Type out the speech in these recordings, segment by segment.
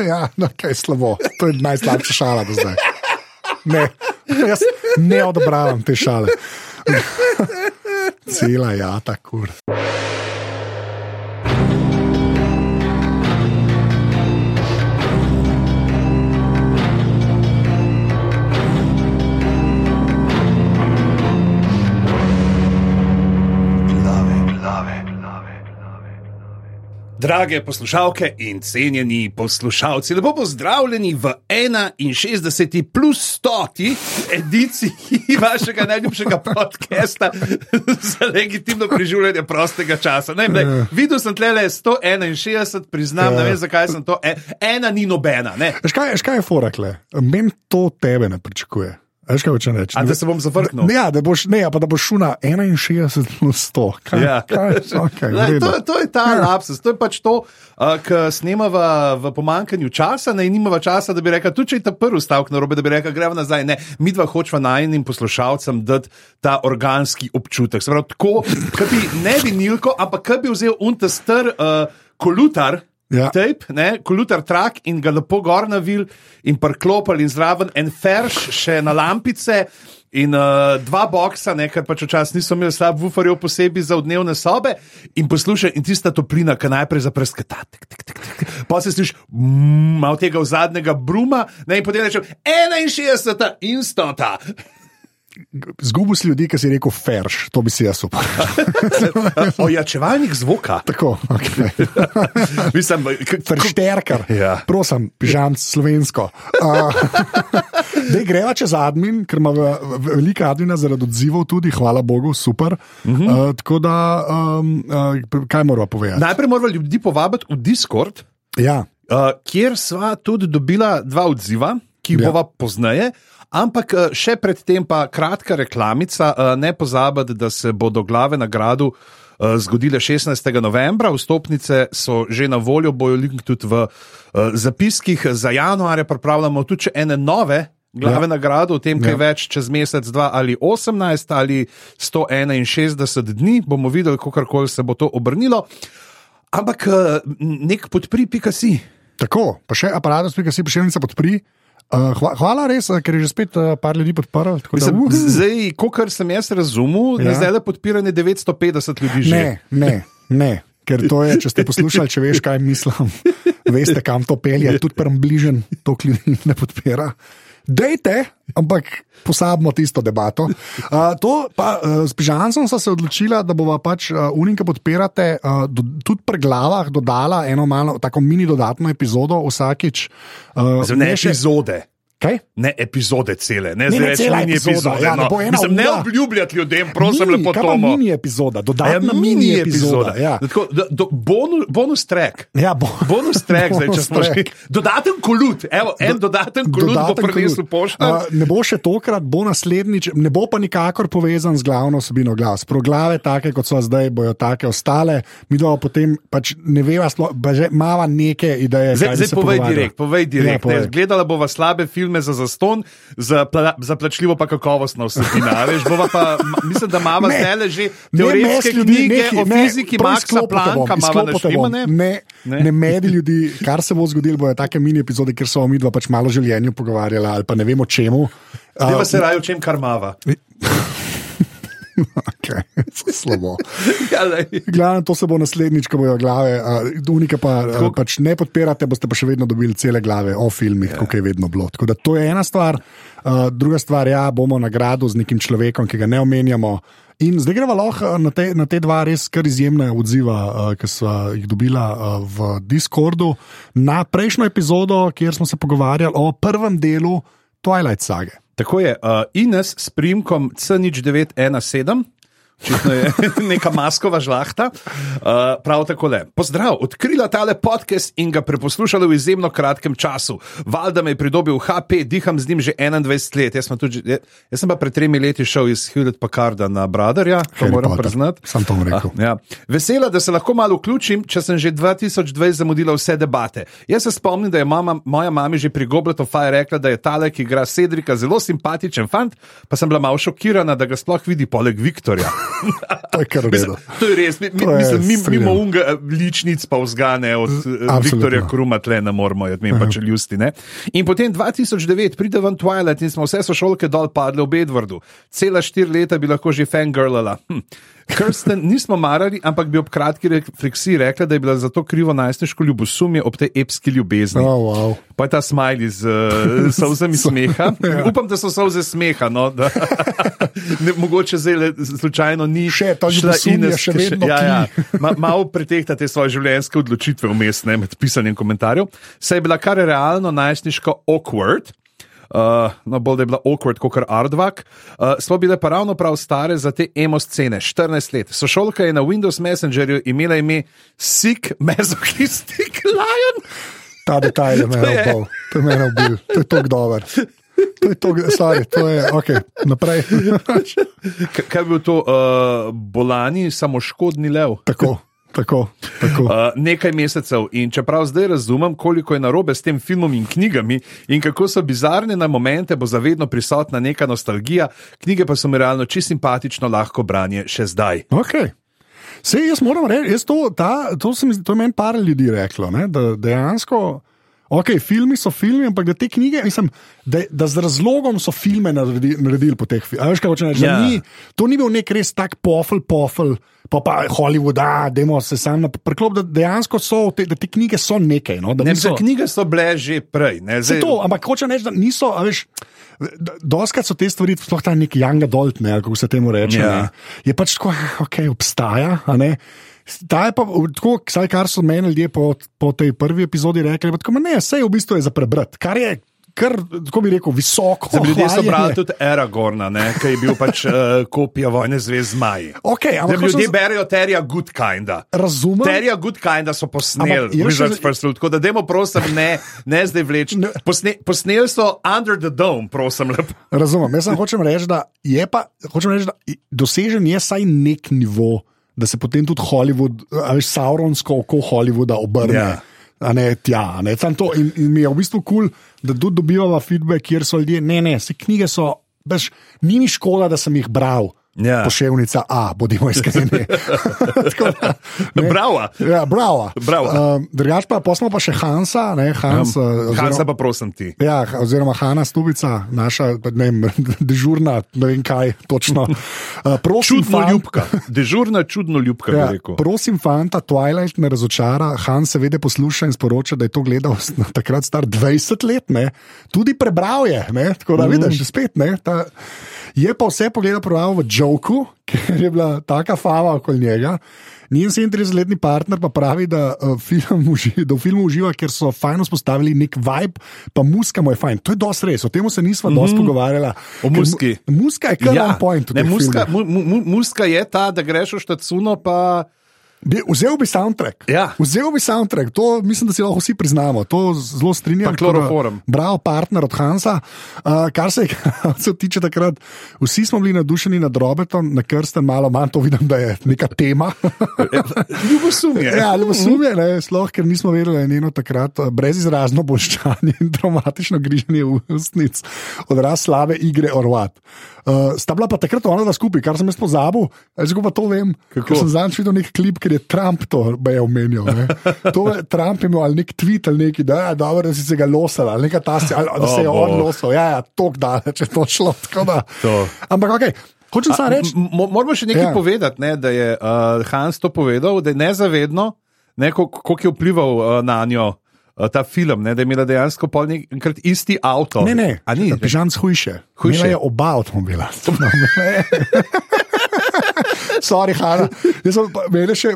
ja, no, kaj je slabo. To je najslabša šala do zdaj. Ne, jaz ne odobravam te šale. Cela jata, kur. Drage poslušalke in cenjeni poslušalci, lepo pozdravljeni v 61 plus 100 ediciji vašega najljubšega podcasta za legitimno preživljanje prostega časa. Ne, ne, videl sem tle 161, priznam, ne vem zakaj sem to, e, ena ni nobena. Ne. Veš kaj, veš kaj je forakle? Meni to tebe ne pričakuje. Veš kaj hočem reči? A da se bom zavrnil? Ne, ja, da boš, ne, pa da boš šel na 61 plus 100. Kaj, Ja. kaj, okay, Lej, to, to je ta Ja. ja. lapsus, to je pač to, uh, kar snemava v pomankanju časa, ne in nimava časa, da bi rekla, tudi če je ta prvi stavek na robe, da bi rekla, gremo nazaj. Ne, mi dva hočeva najnim poslušalcem dati ta organski občutek. Se pravi, tako, kot bi ne vinilko, ampak kot bi vzel untester uh, kolutar. Ja. Tape, ne, kolutar trak in ga lepo gor navil in parklopal in zraven en ferš še na lampice. In uh, dva boksa, ne, ker pač včasih niso imeli slab vufarjev posebej za dnevne sobe, in poslušaj, in tista toplina, ki najprej zaprskata, pa se slišiš, mm, malo tega v zadnjega bruma, ne, in potem rečeš 61 in 100. Zgubil si ljudi, ki si rekel ferš, to bi si jaz upal. Ojačevalnik zvoka. Tako, okay. Mislim, Fršterkar. Ja. Prosim, pižam slovensko. Uh, Dej greva čez admin, ker ima ve- ve- veliko admina zaradi odzivov tudi, hvala Bogu, super. Uh -huh. uh, tako da, um, uh, kaj moramo povedati? Najprej moramo ljudi povabiti v Discord, Ja, Uh, kjer sva tudi dobila dva odziva, ki jih Ja. bova pozneje. Ampak uh, še predtem pa kratka reklamica. Uh, ne pozabite, da se bodo glave na gradu uh, zgodile 16. novembra. Vstopnice so že na voljo, bojo link tudi v zapiskih. Za januar pripravljamo tudi še ene nove. Glave Ja. nagrado, o tem, kaj Ja. več čez mesec, dva ali 18 ali 161 dni, bomo videli, kako koli se bo to obrnilo. Ampak nek podpri, pika si. tako, pa še aparatus, ki si prišelnica podpri. Uh, hva, hvala res, uh, ker je že spet uh, par ljudi podprl. tako da, Mislim, uhu. zdaj, kot sem jaz razumel, ja. zdaj le podpiranje 950 ljudi že. Ne, ne, ne. Ker to je, če ste poslušali, če veš, kaj mislim, veste, kam to pelje. Tudi prem bližen to ljudi ne podpira. Dejte, ampak posabimo tisto debato. Uh, to pa, uh, s Pižancem sem se odločila, da bova pač uh, unika podpirate, uh, do, tudi pri glavah dodala eno malo, tako mini dodatno epizodo vsakič. Uh, Zdaj, ne epizode. Kaj? Ne epizode cele, ne, Ne, zdaj ne cela mini epizode. ja, ne no. bo ena Mislim, ne obljubljati ljudem, prosim, Mini, lepo to. mini epizoda, dodatna mini epizoda. Ja. Tako, do, do, bonus, bonus track. Ja, bo, Bonus track, zdaj, če Bonus smo že. Dodaten kolut, evo, en do, dodaten kolut bo Dodaten prinesel kolut. poštar. Uh, ne bo še tokrat, bo naslednjič, ne bo pa nikakor povezan z glavno osebino glas. Proglave, take kot so zdaj, bojo take ostale, mi dva potem pač ne veva, sploh, pa že mava neke ideje. Zdaj, zdaj povej direkt, povej direkt. Ja, povej. Ja, Gledala bova slabe filme za zaston, za, pla, za plačljivo pa kakovostno vsebino. a veš, bova pa, mislim, da imamo Ne. zdaj že Ne teoretske ljudi, knjige neki, o ne, fiziki, prav Maxa Planka, bom. naštemane. Ne, Ne. ne. ne medi ljudi, kar se bo zgodilo, bojo take mini epizode, kjer so mi dva pač malo o življenju pogovarjali ali pa ne vemo čemu. Deva se raje o čem kar mava. Okay, slabo. Ja. Glavno, to se bo naslednjič, ko bojo glave, uh, unike pa uh, pač ne podpirate, boste pa še vedno dobili cele glave o filmih, yeah. kot je vedno bilo. Tako da to je ena stvar. Uh, druga stvar, ja, bomo nagrado z nekim človekom, ki ga ne omenjamo. In zdaj gremo lahko na te, na te dva res kar izjemna odziva, uh, ki so jih dobila uh, v Discordu na prejšnjo epizodo, kjer smo se pogovarjali o prvem delu Twilight sage. Tako je, uh, Ines s primkom C0917. Očitno je neka maskova žlahta. Uh, prav tako le. Pozdrav, odkrila tale podcast in ga preposlušala v izjemno kratkem času. Valjda me je pridobil HP, diham z njim že 21 let. Jaz, sem tudi, jaz sem pa pred tremi leti šel iz Hewlett Packarda na Brotherja, to Harry moram Potter. priznati. Sam to rekel. Ah, ja. Vesela, da se lahko malo vključim, če sem že 2020 zamudila vse debate. Jaz se spomnim, da je mama, moja mama že pri Gobletu Fire rekla, da je tale, ki igra Cedrika, zelo simpatičen fant, pa sem bila malo šokirana, da ga sploh vidi poleg Viktorja. To je kar redo. to je res, mi, mi, To je mislim, mi, strinjam. mimo unga eh, ličnic pa vzgane od eh, Absolutno. Viktorja Kruma, tle ne moramo, jaz mi pač ljusti. Ne? In potem 2009 pride ven Twilight in smo vse sošolke dol padle v Bedvardu. Cela štiri leta bi lahko že fangirlala. Hm. Kirsten nismo marali, ampak bi ob kratki refleksiji rekla, da je bila za to krivo najstniško ljubosumje ob tej epski ljubezni. Oh, wow. Pa je ta smajli z uh, solzami smeha. Upam, da so solze smeha. No, da, ne, mogoče zdaj slučajno ni Še to šla ljubosumje Ines, še vedno ja, ja, ma, malo pretehtate svoje življenjske odločitve vmes ne, med pisanjem komentarjev. Saj je bila kar realno najstniško awkward. Uh, no, bolj da je bila awkward kot Ardvak. Uh, smo bile pa ravno prav stare za te emo scene, 14 let. Sošolka je na Windows Messengerju imela ime Sick Masochistic Lion. Ta detajl je mene je- ubil. To je mene ubil. To je tako dober. To je to, sorry, to je, ok, naprej. Kaj bi bil to, uh, bolani, samoškodni lev? tako, tako, tako. Uh, nekaj mesecev in čeprav zdaj razumem, koliko je narobe s tem filmom in knjigami in kako so bizarne na momente, bo zavedno prisotna neka nostalgija, knjige pa so mi realno čisto simpatično lahko branje še zdaj. Okay. Sej, jaz moram reči, to, ta, to, se mi zdi- to je meni par ljudi reklo, ne, da dejansko. Ok, filmi so filmi, ampak da te knjige, mislim, da, da z razlogom so filme naredili, naredili po teh filmih. Veš, kaj hočem reči? Ja. Ja. Ni, to ni bil nek res tak pofel, pofel, pa pa Hollywood, da demo se sam na preklop, da dejansko so, te, da te knjige so nekaj. No, da Ne, niso- so... Knjige so bile že prej. Ne, Se to, ampak hoče reči, da niso, veš. Doskrat so te stvari, sploh ta neki young adult, ne, kako se temu reče. Ja. Ja. Je pač tako, ok, obstaja. ne. Ta je pa tako, kar so meni ljudje po, po tej prvi epizodi rekli, "Ma ne, vse je v bistvu za prebrati, kar je, kar, tako bi rekel, visoko. Za ljudje so brali tudi Aragorna, ki je bil pač uh, kopija vojne zvezd zmaji. Okay, Zdaj, ljudje hočem- berejo Terija Good Kinda. Razumem. Terija Good Kinda so posneli, še Wizards zdaj- First Rule, tako da dajmo prosim, ne, ne zdaj vleči. Ne. Posne, posneli so Under the Dome, prosim. Lepo. Razumem. Jaz samo hočem reči, da je pa, hočem reči, da dosežen je vsaj nek nivo, da se potem tudi Hollywood, ali Sauronsko oko Hollywooda obrne. Ja. A ne tja, a ne, to, in, in mi je v bistvu kul, cool, da tudi dobivamo feedback, kjer so ljudje, ne, ne, se knjige so, veš, ni mi škoda, da sem jih bral. Ja. Poševnica A, bodimo iskreni. Da, ne. Bravo. Ja, bravo. Bravo. Um, Drugač pa, pa smo pa še Hansa, ne, Hans. um, Hansa pa prosim ti. Ja, oziroma Hanna Stubica, naša ne vem, dežurna, ne vem kaj točno. Uh, prosim, Čudno fant- ljubka, dežurna, čudno ljubka, Ja, prosim, fanta, Twilight ne razočara. Han seveda posluša in sporoča, da je to gledal takrat star 20 let, ne? tudi prebral je. Ne? Tako da Mm. vidiš, spet ne. Ta, je pa vse pogledal prav v Joku, ker je bila taka fama okoli njega. Njen 37-letni partner pa pravi, da, uh, film uži, da v filmu uživa, ker so fajn vzpostavili nek vibe, pa muska mu je fajn. To je dosti res, o tem se nismo mm -hmm. dosti pogovarjali. O Ker mu- muski. Muska je kar ja, on point. ne, muska, mu, mu, muska je ta, da greš v štacuno, pa Bi, vzel bi soundtrack. Ja. Vzel bi soundtrack, to mislim, da si lahko vsi priznamo. To zelo strinjam. Kloroform. Bravo, partner od Hansa. Uh, kar se, se tiče takrat, vsi smo bili nadušeni nad Robertom, na krsten malo manj, to vidim, da je neka tema. ljubosumje. ja, ljubosumje, ne, sploh ker nismo vedeli, da je njeno takrat eh, brezizrazno bolščanje in traumatično griženje ustnic, odraz slabe igre Orvat. Uh, sta bila pa takrat ona dva skupaj, kar sem jaz pozabil, zdaj pa to vem. Kako? Sem zadnjič videl nek klip, ker je Trump to je omenil. Ne. To je Trump imel ali nek tweet ali neki, da je dobro, da si se ga losal, ali neka ta si, ali, da se je O, on losal. Ja, ja tok daleč je to šlo. To. Ampak ok, hočem samo reči. Moramo še nekaj ja. Ja. povedati, ne, da je uh, Hans to povedal, da je nezavedno, ne, koliko koliko je vplival uh, na njo. Uh, Ta film, ne, da je imela dejansko pol enkrat isti avto. Ne, ne, A ni? Pižam hujše. Hujše. Imela je oba avtomobila. Sorry, Hanna. Jaz sem imela še,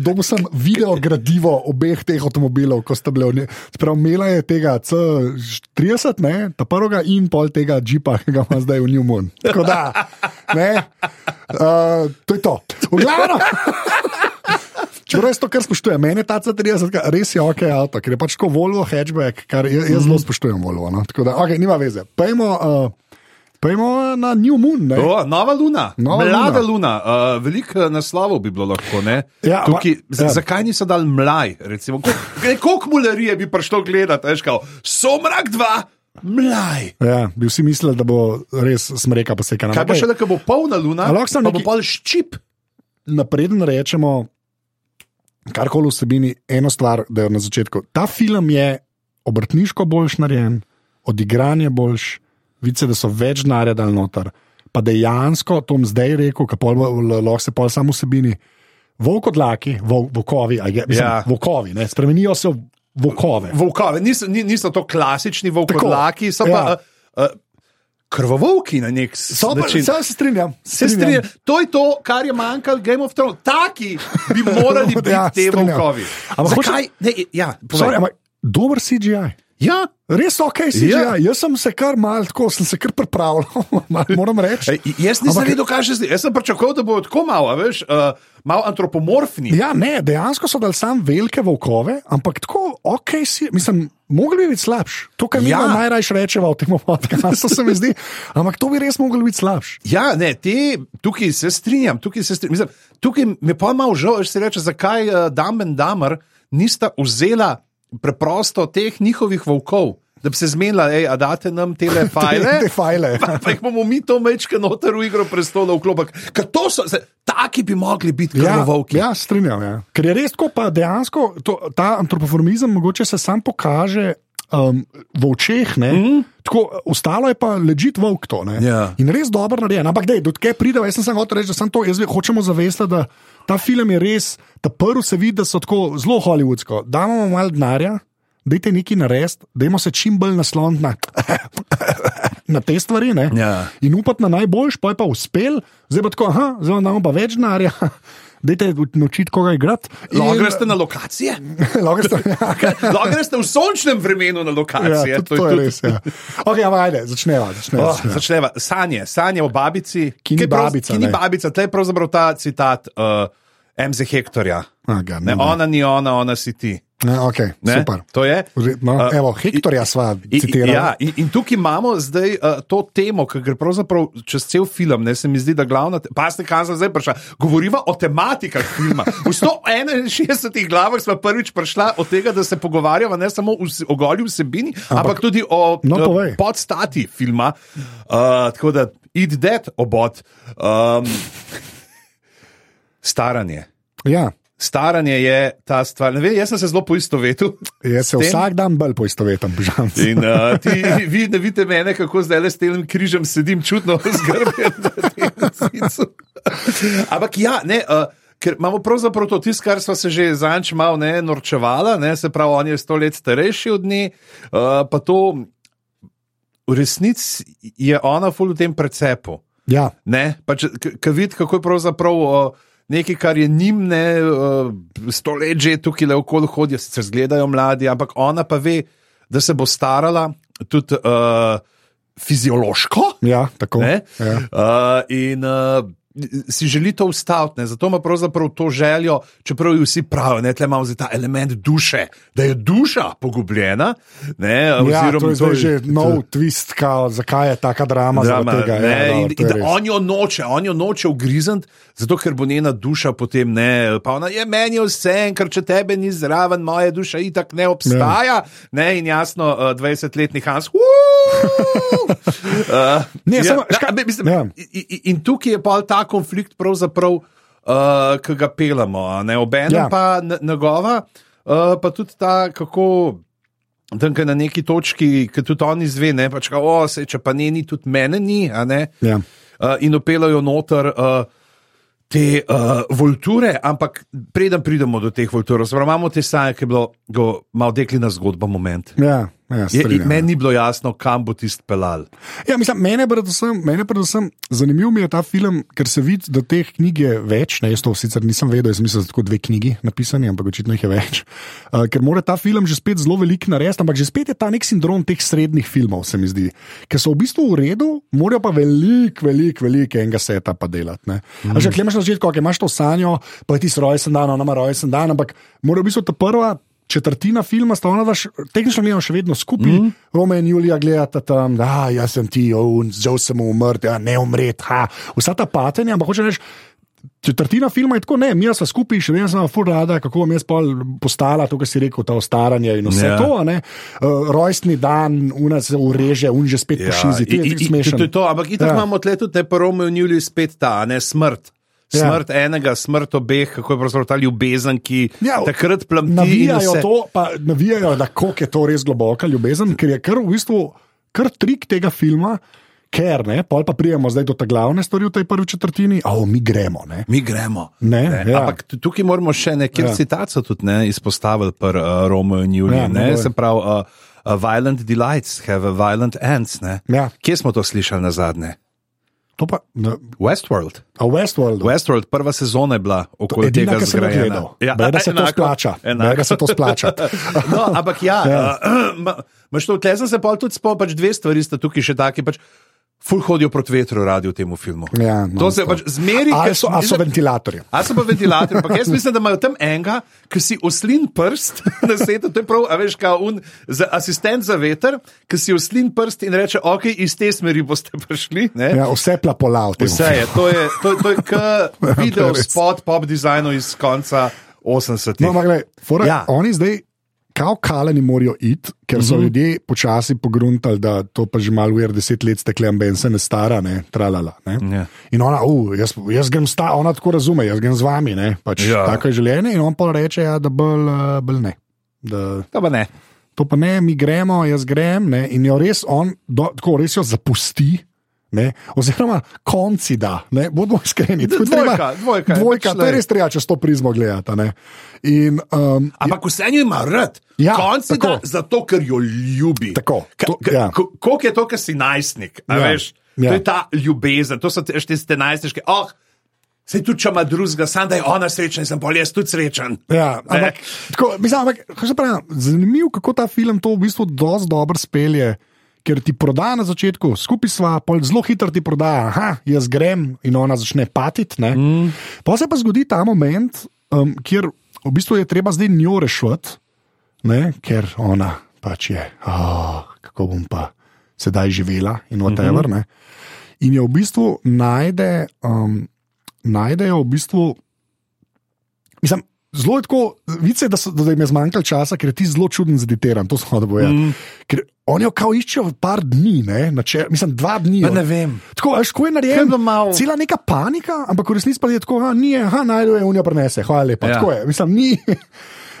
dobil sem video gradivo obeh teh avtomobilov, ko sta bili. Sprav, imela je tega C30, ne, ta prvega in pol tega džipa, ki ga ima zdaj v New Moon. Tako da, ne, uh, to je to. V glavnem. Čeprav jaz to kar spoštujem, meni je ta C30 ka- res je ok avto, ker je pač tako Volvo hatchback, kar jaz, jaz zelo spoštujem Volvo. No? Tako da, ok, nima veze. Pejmo, uh, pejmo na New Moon. Ne? O, nova luna, Nova mlada luna. luna. Uh, Veliko naslovov bi bilo lahko. ne? Ja, Tukaj, z, ja. Zakaj niso dali mlaj? recimo? Kol- Koliko mularije bi prišlo gledati? veš, kao, Somrak 2, mlaj. Ja, bi vsi mislili, da bo res smreka posekana. Kaj pa še, da bo polna luna, A lahko sem pa bo neki- pol ščip. Napreden rečemo, karkoli vsebini, eno stvar, da je na začetku. Ta film je obrtniško boljš narejen, odigran je boljš, vice, da so več denarja dal noter. Pa dejansko, to bom zdaj rekel, lahko se pol samo vsebini. Volkodlaki, vol, volkovi, je, mislim, Ja. volkovi, ne, spremenijo se v volkove. Volkove, niso, ni- niso to klasični volkodlaki, so ja. pa uh, krvovolki na nek s- So pa, način. se, se strinjam, Se strinjam. To je to, kar je manjkalo Game of Thrones. Taki bi morali biti Ja, ja, te volkovi. Ampak Zakaj? Ne, ja. Sorry, ampak dober CGI. Ja. Res ok, CGI. Ja. Ja. Jaz sem se kar mal tako, sem se kar pripravljal, mal, moram reči. Ej, Jaz nisem Ampak- vedel, kaj se zdi. Jaz sem pričakoval, da bo tako malo, a veš, uh, malo antropomorfni. Ja, ne, dejansko so dali sam velike volkove, ampak tako, ok, si, mislim, mogli bi biti slabši. To, kar mi Ja. najraje rečemo v tem podkastu, se mi zdi, ampak to bi res mogli biti slabši. Ja, ne, te, tukaj se strinjam, tukaj se strinjam. Mislim, tukaj mi je pa malo žal, da se reče, zakaj uh, in Damer nista vzela preprosto teh njihovih volkov, da bi se zmenila, hej, a date nam tele file. Te file. Pa, pa jih bomo mi to mečke noter v igro prestolov vklopili. Se, taki bi mogli biti Ja, krvovolki. ja, strinjam. Ja. Ker je res tako, pa dejansko to, ta antropoformizem mogoče se sam pokaže. Um, v očeh, mm -hmm. tako, ostalo je pa ležit volk to. ne. Ja. In res dobro narejen. Ampak, da je pridel, jaz sem hotel reči, da sem to, jaz ve- hočemo zavesti, da ta film je res, ta prvi se vidi, da so tako zelo hollywoodsko. Damo malo denarja, dajte nekaj narediti, dajmo se čim bolj nasloniti na, na te stvari. ne. Ja. In upati na najboljš, pa je pa uspel, zdaj pa tako, aha, zdaj vam damo pa več denarja. Dajte naučiti, koga igrati. In- greste na lokacije. Lahko greste, ja. Lahko greste v sončnem vremenu na lokacije. Ja, tudi, to je res. Ja. Okay, ampak ajde, začneva. začneva, Oh, začneva. začneva. Sanje, sanje o babici. Ki ni Kaj prav- babica, Ki ni babica, to je pravzaprav ta citat uh, MZ Hektorja. Aga, Ne, ne, ona ni ona, ona si ti. Ne, okay, Ne? super. To je. No, Uh, evo, Hektorja sva citirala. Ja, in, in tukaj imamo zdaj uh, to temo, ki gre pravzaprav čez cel film. Ne, se mi zdi, da glavna, pa ste kazali zdaj prišla. Govoriva o tematikah filma. V 161 glavah smo prvič prišla od tega, da se pogovarjava ne samo vse- o goli vsebini, ampak, ampak tudi o No, povej. podstati filma. Uh, tako da, id that obot. Um, staranje. Ja, Staranje je ta stvar. Ne vem, jaz sem se zelo poistovetil. jaz se vsak dan bolj poistovetim, žal. In uh, ti, vi ne vidite mene, kako zdaj le s tem križem sedim, čutno zgrben na tem zidu. Ampak ja, ne. Uh, Ker imamo pravzaprav to tisto, kar smo se že zanč malo ne, norčevala, ne, se pravi, on je sto let starejši od nje, uh, pa to v resnici je ona ful v tem precepu. Ja, Ne, pač, ki vidi, kako je pravzaprav uh, nekaj, kar je njim ne, uh, sto let že tukaj le okoli hodijo, sicer zgledajo mladi, ampak ona pa ve, da se bo starala tudi uh, fiziološko. ja, tako. Ne? Ja. Uh, in uh, si želi to ustaviti, ne? zato ima pravzaprav to željo, čeprav ji vsi pravijo, da imamo zdaj ta element duše, da je duša pogubljena. Ne? Ja, oziroma, to je zdaj že nov twist, kao, zakaj je taka drama. Drama, tega, ne, ja, in, dobro, to in je da on jo noče, on jo noče ugrizniti, zato ker bo njena duša potem ne. Pa ona je meni vse, ker če tebe ni zraven, moja duša itak ne obstaja. Ne, in jasno, uh, 20-letni Hans. Uh, Ne, ja, samo- ja, ška- be- mislim, ja. in, in- tukaj je pa ta konflikt, pravzaprav, uh, ki ga pelamo. ne, Obenem Ja. ja. pa njegova, uh, pa tudi ta, kako. Tam, na neki točki, ki tudi oni zve, ne, pač, kao, o, se, če pa ne, ni tudi mene, ni, a ne. Ja. Uh, in opelajo noter uh, te uh, volture, ampak preden pridemo do teh voltur, zelo imamo te sanje, ki je bilo malo deklina zgodba, moment. Ja, ja, Je, strinjam, ja. meni ni bilo jasno, kam bo tisti pelal. Ja, mislim, mene, predvsem, mene predvsem zanimiv mi je ta film, ker se vidi, da teh knjig je več. Ne, jaz to sicer nisem vedel, jaz mislim, da so tako dve knjigi napisani, ampak očitno jih je več. Uh, ker mora ta film že spet zelo velik narediti, ampak že spet je ta nek sindrom teh srednjih filmov, se mi zdi. Ker so v bistvu v redu, morajo pa velik, velik, velik enega seta pa delati. Mm. Že klemaš na začetku, okay, imaš to sanjo, pa ti rojsten dan, ona ima rojsten dan, ampak mora v bistvu ta prva. Četrtina filma sta ona, tehnično gledano, še vedno skupaj. Mm. Rome in Julija gledata tam, da jaz sem ti, oh, žal sem umrt, ja, ne umret. Ha. Vsa ta patenja, ampak hoče reči, četrtina filma je tako, ne, mi smo skupaj, še vedno sem fur rada, kako jaz pol postala, to, kar si rekel, ta ostaranje in vse Ja. to. ne. Uh, rojstni dan, una se ureže, un že spet ja, pošizi, ti i- je i- tako i- smešen. To je to, ampak itak Ja. imamo tle tudi te prvo Njuli spet ta, ne smrt. Ja. Smrt ja. enega, smrt obeh, kako je pravzaprav ta ljubezen, ki Ja, takrat plamti. Navijajo vse. to, pa navijajo, da koliko je to res globoka ljubezen, ker je kar v bistvu kar trik tega filma. Ker, ne, pol pa prijemo zdaj do te glavne stvari v tej prvi četrtini, a mi gremo. Ne. Mi gremo. Ne, ja. Ampak tu- tukaj moramo še nekaj Ja. citacij tudi ne, izpostaviti pri uh, Romeo in Juliju. Ja, Ja, ne, se pravi, uh, uh, violent delights have a violent ends. Ne. Ja. Kje smo to slišali na zadnje? To pa, ne, Westworld. a Westworld. Westworld, prva sezona je bila okoli Edina, tega zgrajena. Ja, da se to enako, splača. enako. Bej, da se to splača. no, ampak ja, Ja. Uh, imaš to, tle sem se pa tudi spomnil, pač dve stvari sta tukaj še taki. Pač, Ful hodijo proti vetru, radi v tem filmu. Ja, to se pač zmeri. A ker- so, a so ventilatorji. A so pa ventilatorji, ampak jaz mislim, da imajo tam enega, ki si oslin prst na svetu, to je prav, a veš, kao un za asistent za veter, ki si oslin prst in reče, ok, iz te smeri boste prišli. Ne? Ja, vse plapola v tem. Vse je, to je, to, to je kot video res. spot pop dizajnu iz konca 80-ih. No, gled, fora, ja. Ja. Oni zdaj, kao kaleni, morajo iti, ker so mm -hmm. ljudje počasi pogruntali, da to pa že malo ur, deset let stekle, ben se ne stara, ne, tralala. Ne. Ja. In ona, uh, jaz, jaz grem sta, ona tako razume, jaz grem z vami, ne, pač ja. Ja. tako je življenje. In on pa reče, ja, da bolj, uh, bolj ne. Da, To pa ne. to pa ne, mi gremo, jaz grem. Ne, in jo res on, do, tako res jo zapusti. Ne, oziroma, konci da, ne, bodimo iskreni. Dvojka, treba- dvojka dvojka pač to je res treba čez to prizmo ne. In, um, Ampak vse njo ima rad. Ja, Konci tako. da, zato, ker jo ljubi. Tako, to- ja. ko- Koliko je to, ker si najstnik? Ja, veš? ja. To je ta ljubezen, to so te, te najstniške. Oh, Se tudi, če ima drugega, sam da je ona srečna in sem bolj jaz tudi srečen. Ja, ampak, tako, mislim, ampak, kako se pravi, zanimivo, kako ta film to v bistvu dosti dobro spelje. Ker ti proda na začetku, skupaj sva, zelo hitro ti proda, aha, jaz grem in ona začne patiti. Mm. Pa se pa zgodi ta moment, um, kjer v bistvu je treba zdaj njo rešiti, ne, ker ona pač je, oh, kako bom pa sedaj živela in whatever. Mm -hmm. In je v bistvu najde, um, najdejo v bistvu Mislim, zelo je tako, vice, da, so, da jim je zmanjkalo časa, ker je ti zelo čuden zeditiran, to smo da bojo. Mm. Ker oni jo kao iščejo par dni, ne, načer, mislim, dva dni. Ne vem. Tako, veš, ko je Kaj je narejen, bilo malo- cela neka panika, ampak v resnici pa je tako, a ni, aha, najdo je, unijo prenese, hvala lepa. Ja. Tako je, mislim, ni.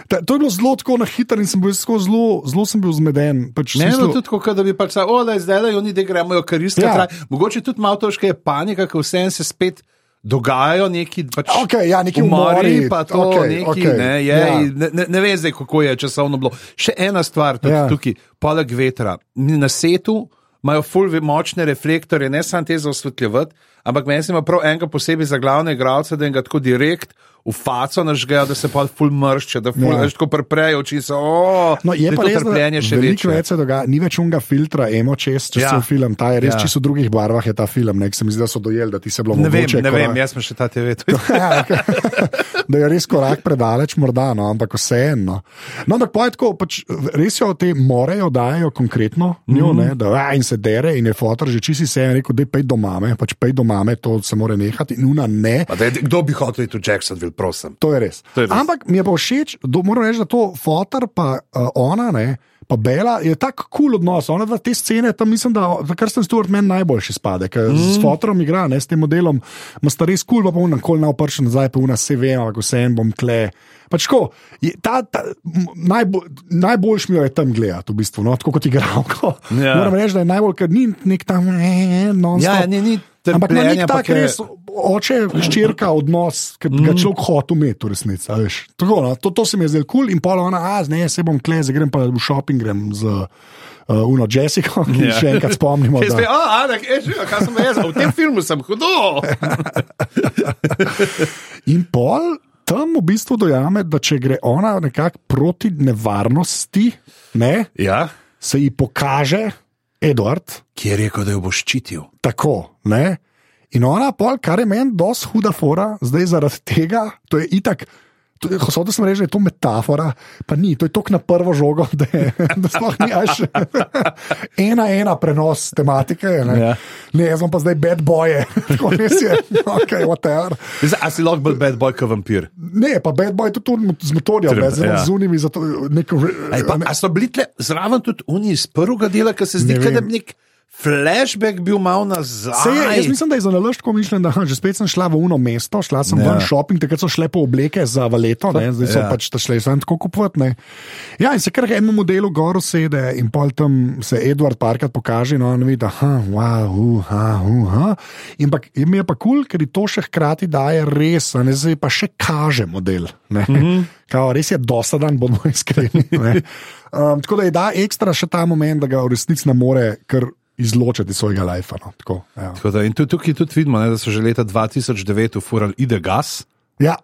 Ta, to je bilo zelo tako na hitro in sem bil zelo, zelo sem bil zmeden. Pač, v Ne, smislu- no, tudi tako, da bi pač rekel, da je zdaj le oni, da gremo jo koristiti. Ja. Mogoče tudi malo to, še je panika, ker vse se spet dogajajo neki. Pač Okej, ja, neki umori, umori, pa to okay, neki, okay, ne, je, ja. ne, ne, ne zdaj, kako je časovno bilo. Še ena stvar, tudi Ja. tukaj, poleg vetra. Na setu imajo full močne reflektorje, ne samo te za osvetljevati, ampak meni se ima prav enega posebej za glavne igralce, da jim ga tako direkt v faco nažgejo, da se pa full mršče, da full, Ja. tako preprejo oči. So, oh, No, je pa res, da trpljenje še veliko več se dogaja, ni več unga filtra, emo čez, če ja. Ja. se film, ta je res ja. Čisto v drugih barvah, je ta film, ne, ker se mi zdi, da so dojeli, da ti se bilo Ne vem, mogoče. ne korak- vem, jaz sem še ta TV. ja, da je res korak predaleč, morda, no, ampak vseeno. No, ampak pa je tako, pač, res jo te morejo, dajo konkretno njo, mm Mhm. -hmm. da a, in se dere in je fotor že čisi se in rekel, da je pej do mame, pač pej do mame, to se mora nehati in una ne. Pa daj, Kdo bi hotel iti v Jacksonville, prosim? To je res. To je res. Ampak mi je pa všeč, do, moram reči, da to fotor, pa uh, ona, ne, pa Bela, je tako kul cool odnos. Ona dva te scene, tam mislim, da kar sem Stuart meni najboljši spade, ker mm. s fotorom igra, ne s tem modelom, ima sta res kul, cool, pa unan kol naopršen, zdaj pa una se vem, ampak vse en bom kle. Pač ko, ta, ta, m, najbo, najboljš mi jo je tam gledati, v bistvu, no, tako kot igralko. Ja. Moram reči, da je najbolj, ker ni nek tam, non Ja, ni, ni Ampak ima nek trpljenja, tak je- res oče, ščirka odnos, ki mm. ga človek hoče imeti, v resnici. Tako, no, to, to se mi je zdelo kul cool in pa ona, a ne, se bom klez, grem pa v shopping, grem z uh, Uno Jessico, ki ja. Ja. še enkrat spomnimo. Da, bi, a, Anek, e, že, kaj sem jaz, v tem filmu sem hudo. in pol tam v bistvu dojame, da če gre ona nekako proti nevarnosti, ne, Ja, se ji pokaže Edward. ki je rekel, da jo bo ščitil. Tako, ne? In ona, pol, kar je meni dosti huda fora, zdaj zaradi tega, to je itak Hotel sem reči, da je to metafora, pa ni, to je tok na prvo žogo, da, je, da sploh ni až ena, ena prenos tematike. Ne, Ja. ne jaz sem pa zdaj bad boy, tako res je, ok, whatever. A si lahko bil bad boy, kot vampir? Ne, pa bad boy tudi tu z motorjem, Treba, zelo ja. z unimi, zato neko. Ej, pa, a so bili tle zraven tudi oni iz prvega dela, ki se zdi, Ne da bi nek flashback bil mal nazaj. Se je, jaz mislim, da je za naložb tako mišljen, da že spet sem šla v uno mesto, šla sem Ja. ven shopping, takrat so šle po obleke za valeto, ne, zdaj so Ja. pač šle sem tako kupovati. ne. Ja, in se kar enemu modelu gor sede in pol tam se Edward parkrat pokaže, no, in vidi, da ha, wow, uh, ha, uh, ha. In pa mi je pa kul, cool, ker to še hkrati daje res, ne zdaj pa še kaže model. Mm Mhm. -hmm. Kao, res je dosadan, bomo iskreni. ne. Um, tako da je da ekstra še ta moment, da ga v resnici ne more kar izločiti iz svojega lajfa. No. Tako, ja. Tako Da, in tu, tukaj tudi vidimo, ne, da so že leta 2009 ufurali ide gas. Ja.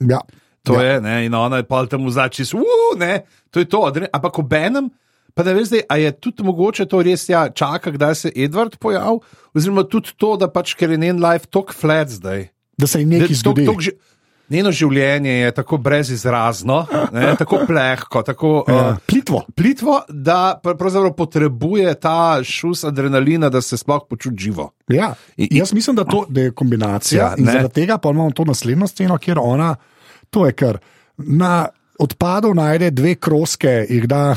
ja. To ja. je, ne, in ona je pa tam v začis, ne, to je to. Ampak ob enem, pa ne veš, zdaj, a je tudi mogoče to res, ja, čaka, kdaj se Edward pojavi, oziroma tudi to, da pač, ker je njen life tok flat zdaj. Da se Da nekaj tok- zgodi. tok že- Njeno življenje je tako brezizrazno, ne, tako plehko, tako Ja. uh, Plitvo. plitvo, da pr- pravzaprav potrebuje ta šus adrenalina, da se sploh počuti živo. Ja. In- Jaz mislim, da, to, da je kombinacija. Ja, Ja, in ne. zaradi tega pa imamo to naslednjo sceno, kjer ona, to je kar. Na odpadov najde dve kroske, jih da.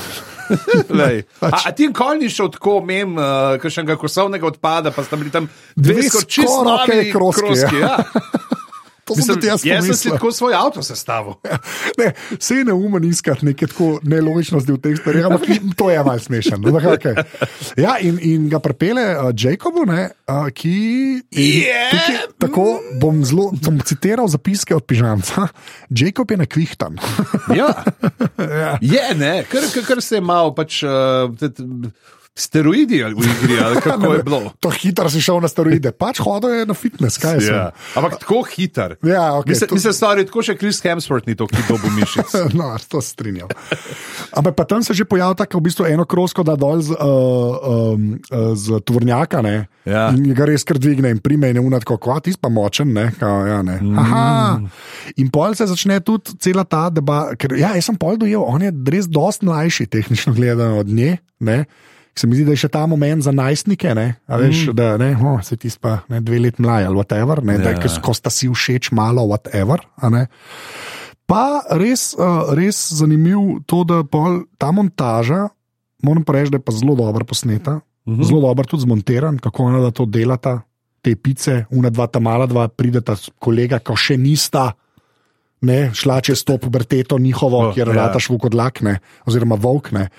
Lej. Pač- A, a ti nikoli ni šel tako mem, uh, kakšnega kosovnega odpada, pa sta bili tam dve Dve skoraj čisto skoraj novi kroski, kroski. Ja. To sem Mislim, tudi jaz jaz sem si tako svoj avto sestavil. Ne, Vse je neumen iskati neke tako nelogičnosti v teh stvareh, ampak to je malce smešno. ampak okej. Ja, in, in ga prepele uh, Jacobu, ne, uh, ki. Je! tukaj, tako bom zelo bom citiral zapiske od pižamca. Jacob je nakvihtan. Ja. ja. Je, ne, kar, kar, kar se je malo pač. Uh, Steroidi ali v igri, ali kako je bilo. To hitro si šel na steroide, pač hodil je na fitness, kaj je Ja. Ampak tako hiter. Ja, okay, Mislim, to- mislim, stari, tako še Chris Hemsworth ni to, ki dobi mišic. No, to se strinjam. Ampak pa tam se že pojavlja tako v bistvu eno krosko, da dol z, uh, um, z tvornjaka ne, Ja. in ga res kar dvigne in prime in je unatko, kot ti pa močen. Ne, kao, ja, ne. Aha. In pol se začne tudi cela ta debata, ker ja, jaz sem pol dojel, on je res dost mlajši, tehnično gledano od nje. Ne. Se mi zdi, da je še ta moment za najstnike, ne, a veš, mm. da ne, oh, se ti pa ne, dve leti mlaj ali whatever, ne, ja. da, Ja. ko sta si všeč malo, whatever. Pa res, uh, res zanimiv to, da pol, ta montaža, moram pa reči, da je pa zelo dobro posneta, mm -hmm. zelo dobro tudi zmontiran, kako ona da to delata, te pice, una dva, ta mala dva, prideta kolega, ko še nista. Ne, šla čez to puberteto njihovo, Oh, oh, kjer ja. rataš vukodlak, ne, oziroma volk. Ne.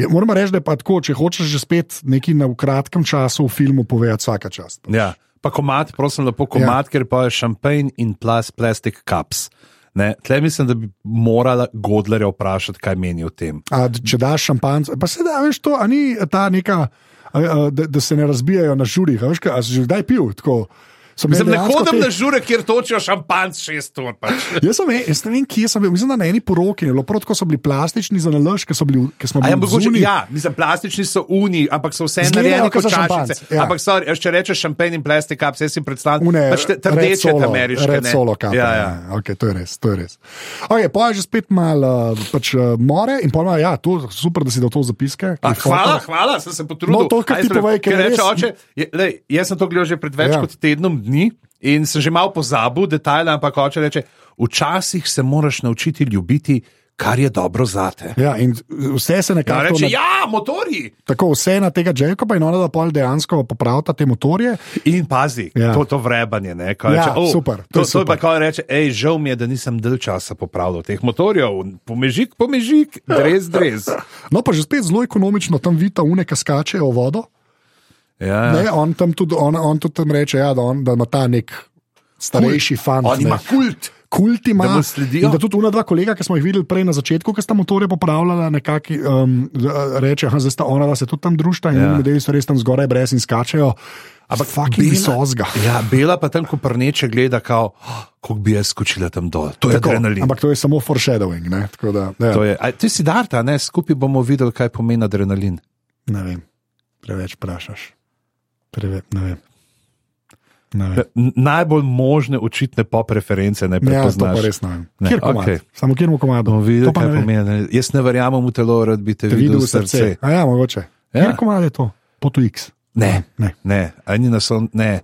Je, moram reči, da je pa tako, če hočeš že spet nekaj na v kratkem času v filmu povedati, vsaka čast. Ja. Pa komat, prosim, lepo komat, ja. ker pa je šampanj in plas, plastic cups. Ne, tle mislim, da bi morala Godlerja vprašati, kaj meni o tem. A, če daš šampanc, pa se da, veš, to ni ta neka, a, a, da, da se ne razbijajo na žurih. a Veš, a si že kdaj pil? Tako, Mislim, ne hodim te- na žure, kjer točijo šampanc šest ur. Pač. Jaz, sem, jaz ne vem, kje sem bil. Mislim, da na eni poroki je bilo prav tako, so bili plastični za nalož, ker, so bili- ker smo A ja, bili mogoče, zunaj. ja, mislim, plastični so uni, ampak so vse narejeni kot čašice. ja. Ampak, jaz če rečeš šampanj in plastic cups, jaz si predstavljam, Une, pač te Red rdeče Solo, ameriške. Red solo kape, Ja, ja. ja. Okay, to je res. To je res. Okay, pa je že spet malo uh, pač, uh, more in pa ja, to, super, da si dal to zapiske. A, ki hvala, hvala, sem se potrudil. No, to, kar ti povej, ker reče oče, jaz sem to gledal že pred več Ja. ja. kot tednom dni in sem že malo pozabil detajle, ampak oče reče, včasih se moraš naučiti ljubiti, kar je dobro zate. Ja, in vse se Ja, nekako. reče, na- ja, motori. Tako vse na tega Jacoba in ona da pol dejansko popravita te motorje. In pazi, Ja. ja. to, to vrebanje. Ne, ko Ja, reče, "O, super, to To, je to je pa, super. ko reče, hej, žal mi je, da nisem del časa popravljal teh motorjev, pomežik, pomežik, dres, dres. No, pa že spet zelo ekonomično tam vita une, ki skačejo vodo. Ja. Ne, on, tudi, on, on tudi tam reče, ja, da, on, da ima ta nek starejši fant. On ne. ima kult. Kult ima, Da da tudi ona dva kolega, ki smo jih videli prej na začetku, ki sta motorje popravljala, nekako um, reče, da sta ona, da se tudi tam družita in Ja. ja. ljudje so res tam zgoraj brez in skačejo. Ampak fucking visozga. Ja, Bela pa tam, ko prneče gleda, kao, oh, kako bi jaz skočila tam dol. To je Tako, adrenalin. ampak to je samo foreshadowing. Ne, tako da, ja, To je, a, ti si darta, ne? skupaj bomo videli, kaj pomeni adrenalin. ne vem, preveč vprašaš. Preve, ne vem. Ne Najbolj možne očitne pop reference ne Ja, prepoznaš. pa res ne. Ne, Kjer komad? okej. Samo kjer mu komado? Pa kaj ne pomeni. ne. Jaz ne verjamem v telo, rad bi te, Te videl videl v srce. A ja, mogoče. Ja. Kjer komad je to? Potu X. Ne, Ne. ne, ani na son, ne.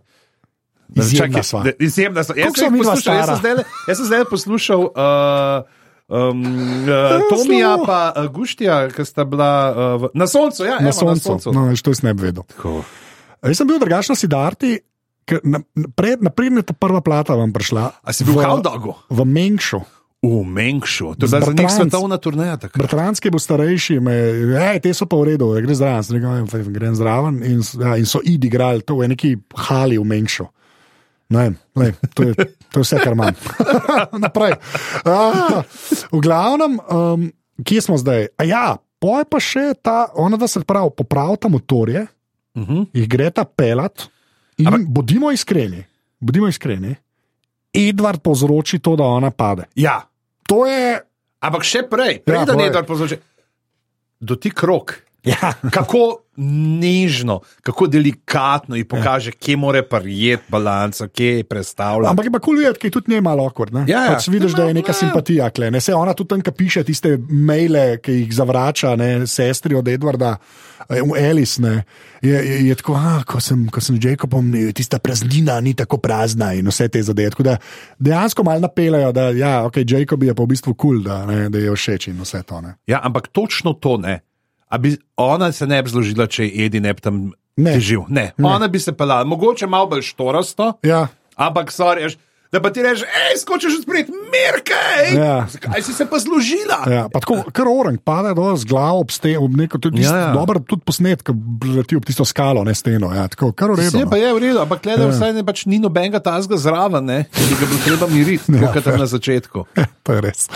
Izjemna sva. Izjemna sva. Jaz sem poslušal, jaz sem zdajle- jaz sem zdaj poslušal. Uh, Um, uh, Tomija slovo. pa uh, Guštija, ki sta bila uh, v, na soncu. Ja, Na evo, na soncu. soncu. No, veš, to jaz ne bi vedel. Tako. Jaz sem bil drugačen Sidarti, ker na- pred- napredna je ta prva plata vam prišla. A si bil v Haudagu? v Mengšu. V Mengšu. To je bila za njih Bratranc. svetovna turneja. takrat. Bratranski bo starejši, me, hej, te so pa v redu, gre zraven, sem rekel, "Ja, grem zraven. In, s- ja, in so idi igrali, to je neki hali v Mengšu. Ne, ne, to, je, to je vse, kar imam. Naprej. Ah, v glavnem, um, kje smo zdaj? A ja, poj pa še ta, ona da se pravi, popravita motorje, Uh -huh. jih gre ta pelat. In Ampak- bodimo iskreni, bodimo iskreni. Edward povzroči to, da ona pade. Ja, To je. ampak še prej, Ja, prej da ne povej. da povzroči. Dotik rok. Ja, Kako nežno, kako delikatno ji pokaže, kje mora prijeti balanco, kje je predstavljati. Ampak je pa kul cool videti, je tudi njej malo okvir. Ja, ja. pač vidiš, da je neka Ja. simpatija. Kle, ne? Se ona tudi tam, ki piše tiste maile, ki jih zavrača, ne? sestri od Edwarda, eh, Alice. Ne? Je, je, je tako, ah, ko sem, ko sem z Jacobom, je tista praznina ni tako prazna in vse te zadeve. Tako da dejansko malo napeljajo, da ja, okay, Jacob je pa v bistvu kul, cool, da, ne, da je všeč in vse to. Ne? Ja, ampak točno to ne. Bi ona se ne bi zložila, če je Edi ne bi tam Ne. težil. Ne. ne. Ona bi se pelala, mogoče malo bolj štorasto, Ja, ampak sorry, da pa ti rečeš, hej, skočiš spred, mirkej! Ja. Zakaj si se pa zložila? ja. pa tako, kar orang pade dol z glavo ob steno, ob neko tudi Ja, ja, ja. ja. dobro, tudi posnet, ki leti ob tisto skalo, ne steno. Ja, tako, kar v redu. Vse no. pa je v redu, ampak gledaj, Ja. vsaj ne pač ni nobenega tazga zraven, ne, ki ga bilo treba miriti, Ja, kot na začetku. to je res.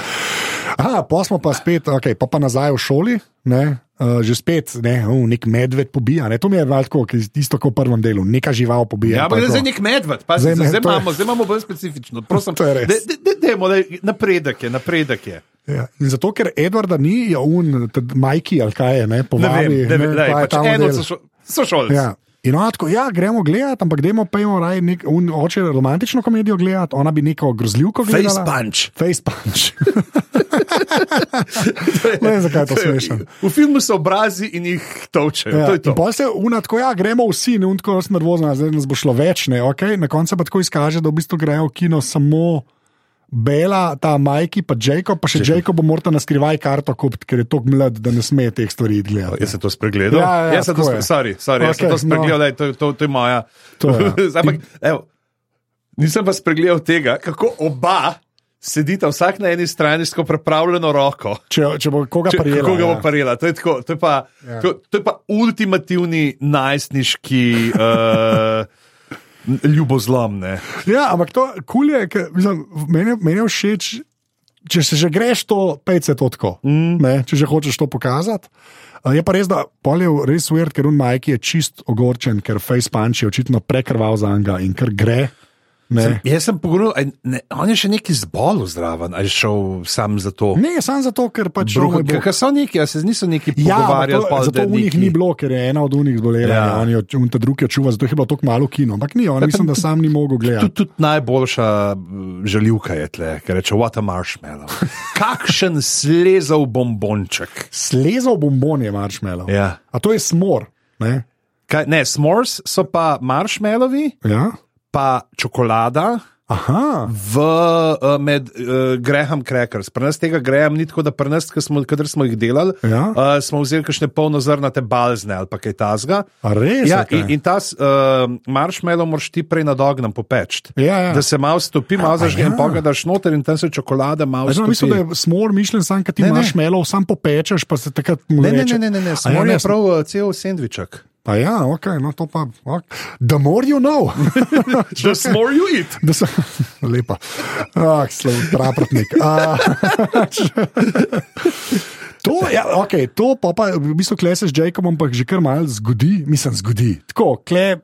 Aha, pa smo pa spet, okay, pa, pa nazaj v šoli, ne, uh, že spet ne, uh, nek medved pobija. Ne, to mi je malo tako, ki- isto kot v prvem delu, neka žival pobija. Ja, pa ampak je zdaj nek medved, pa Zdaj zdaj, zdaj, je- imamo, zdaj imamo bolj specifično. Prosim, je de- de- de- dajmo, daj, napredek je, napredek je. Ja. In zato, ker Edwarda ni, je un, Majki ali kaj je, ne, Ne povabi. ne vem, ne, lej, kaj je pač eno model. so, so šolci. Ja. In ona tako, ja, gremo gledati, ampak dajmo pa imamo raje nek, un, oče romantično komedijo gledati, ona bi neko grozljivko Face gledala. punch. Face punch. ne vem, zakaj je to smešno. V filmu so obrazi in jih točejo. Ja, to je to. pol se unatko, ja, gremo vsi, ne unatko, sem nervozen, zdaj nas bo šlo več, ne, okay? na koncu pa tako izkaže, da v bistvu grejo v kino samo. Bela, ta Majki, pa Jacob, pa še Jacob bo morta na skrivaj karto kupiti, ker je tako mlad, da ne sme teh stvari gledati. Jaz sem to spregledal. Ja, ja, jaz sem to, spre, sorry, sorry, jaz sem to spregledal, no. no. to, to, to je moja. To je, ja. Ampak, evo, nisem pa spregledal tega, kako oba sedita vsak na eni strani s tako pripravljeno roko. Če, če bo koga Če, prijela. kako ga bo ja. parila? To je, tako, to, je pa, Ja. to, to je pa ultimativni najstniški uh, ljubozlom. Ne? Ja, ampak to kul je, ker, mislim, meni, meni je všeč, če se že greš to, pejce to tako. Mm. Ne, če že hočeš to pokazati. Uh, Je pa res, da pol je res uvert, ker un Majki je čist ogorčen, ker face punch je očitno prekrval za njega in ker gre. Ne, Jaz sem pogledal, ne, on je še neki zbolel zraven, ali šel sam za to. ne samo zato, ker pač on je Ker so neki, a se niso neki Ja, pogovarjali, to, pol, zato v njih ni bilo, ker je ena od njih zbolela, Ja. ja. on je on ta drugi čuva, zato je bilo tako malo kino. Ampak ni, on mislim, da sam ni mogel gledati. Tudi, tudi najboljša žaljivka je tle, ker reče: What a marshmallow. Kakšen slezov bombonček. Slezal bombon je marshmallow. Ja. A to je smor. Ne? Kaj, ne, s'mores so pa marshmallowi, Ja? Pa čokolada. Aha. V, uh, med uh, Graham Crackers. Pri nas tega Graham ni tako, da pri nas, smo, kadar smo jih delali, Ja. uh, smo vzeli kakšne polnozrnate balzne ali kaj tasga. Res? Ja, okej. in, in ta uh, marshmallow moraš ti prej nad ognjem popeč. Ja, ja. Da se malo stopi, malo zažge in ja. pogledaš noter in tam se čokolada malo stopi. mislim, da je smor mišljen sam, kad ti Ne, ne. melo, sam popečeš, pa se takrat mu Ne, ne, ne, ne, ne, ne. A samo ja, je ne, prav uh, cel sendviček. Pa ja, ok, no to pa. ok. The more you know. The more you eat. Da so, lepa. Ah, slov, praprotnik. Ah, to, ja, okay, to pa, pa v bistvu kle se z Jacobom pa že kar mal zgodi, mislim, zgodi. Tako, kle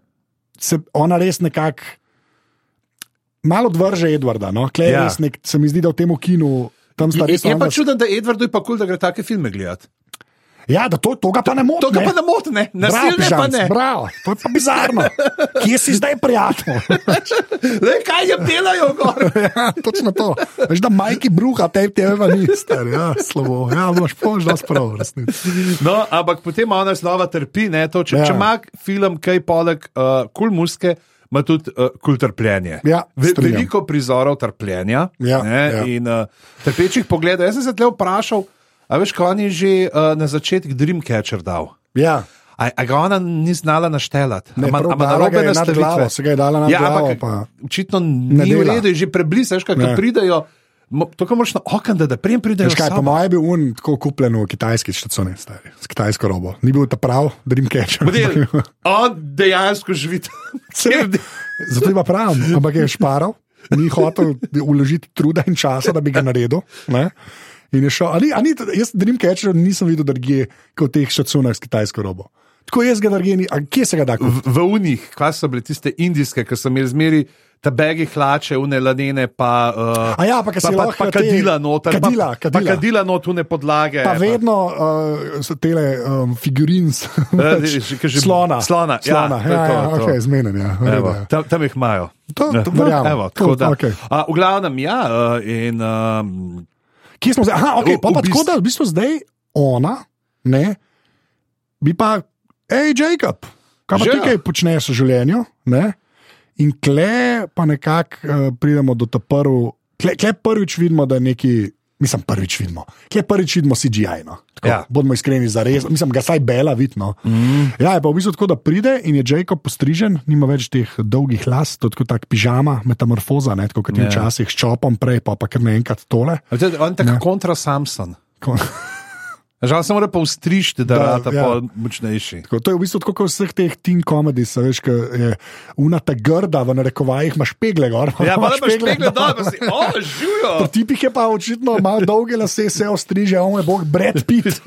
se ona res nekako malo odvrže Edwarda. No? Kle Ja. res nek, se mi zdi, da v tem kinu tam Je, sta res. je pa onadva- čuden, da Edwardu je pa kul, da gre take filme gledati. Ja, da to, to ga pa ne moti. To ga pa ne moti, ne. Nasilje pa ne. Bravo, to je pa bizarno. Kje si zdaj prijatelj? Le, kaj je delajo gor? ja, točno to. Veš, da majki bruha, te tebe pa ni star. Ja, slabo. Ja, boš pož, da sprav, resnici. No, ampak potem ona slova trpi, ne, to, če, Ja. če ima film kaj poleg uh, kul muske. Ima tudi uh, kul trpljenje. Ja, veliko prizorov trpljenja Ja, ne, ja. in uh, trpečih pogledov. Jaz sem se tle vprašal, a veš, ko on je že uh, na začetku Dreamcatcher dal. Ja. A, a ga ona ni znala naštelati? Ne, ama dala narobe nastavitve? glavo, se ga je dala nad ja, glavo, ampak pa- očitno ni v redu, že preblizu, veš, kaj Ne. pridajo. kar moraš na okno, da, da prijem pridejo. Veš kaj, po mojem je bil un tako kupljen v kitajski štacuni, stari, s kitajsko robo. Ni bil ta prav, Dreamcatcher. Model, on dejansko živi tam. Zato ima prav, ampak je šparal, ni hotel uložiti truda in časa, da bi ga naredil. Ne? In je šel, ali, ali, jaz Dreamcatcher nisem videl, da je kot teh štacunah s kitajsko robo. Tako jaz ga naredi, a kje se ga da? V, v unih, kaj so bile tiste indijske, ki so imeli zmeri. Ta begi hlače, une ladene, pa, uh, A ja, pa pa, pa, pa kadila noter, kadila, pa, pa kadila. kadila not, une podlage. Pa vedno uh, so tele um, figurins, Eh, že- slona. slona, ja, slona. Ja, to, ja, to. okay, zmenen, ja. Evo, ja. tam, tam jih imajo. To- to No, evo, To- tako da, okej. a, v glavnem, ja, uh, in um, Kje smo zdaj? Aha, okay, V- pa, v pa tako bistvu- da v bistvu zdaj ona, ne, bi pa, hej, Jacob, kaj pa Že ti kaj počneš v življenju? Ne? In kle pa nekako uh, pridemo do ta prvi, kle, kle prvič vidimo, da je neki. Mislim, prvič vidimo. Kje prvič vidimo CGI? No? Tako, Ja. Bodimo iskreni, za res. Mislim, ga saj bela vidno. Mm. Ja, je pa v bistvu tako, da pride in je Jacob postrižen, nima več teh dolgih las, to je tako tak pižama, metamorfoza, ne, tako kot ti Ja. včasih s čopom prej, pa, pa kar naenkrat tole. je- on je tako kontra Samson. Ko- Žal se mora pa ustrišti, da, Da, rata ja. ja. močnejši. Tako, to je v bistvu tako kot vseh teh teen komedijih, veš, ki je unata grda, v narekovajih imaš pegle gor. Ja, pa imaš špegle pegle dol, pa si, o, živijo. Pri tipih je pa očitno malo dolge lase, se ostriže, on je bog Brad Pitt.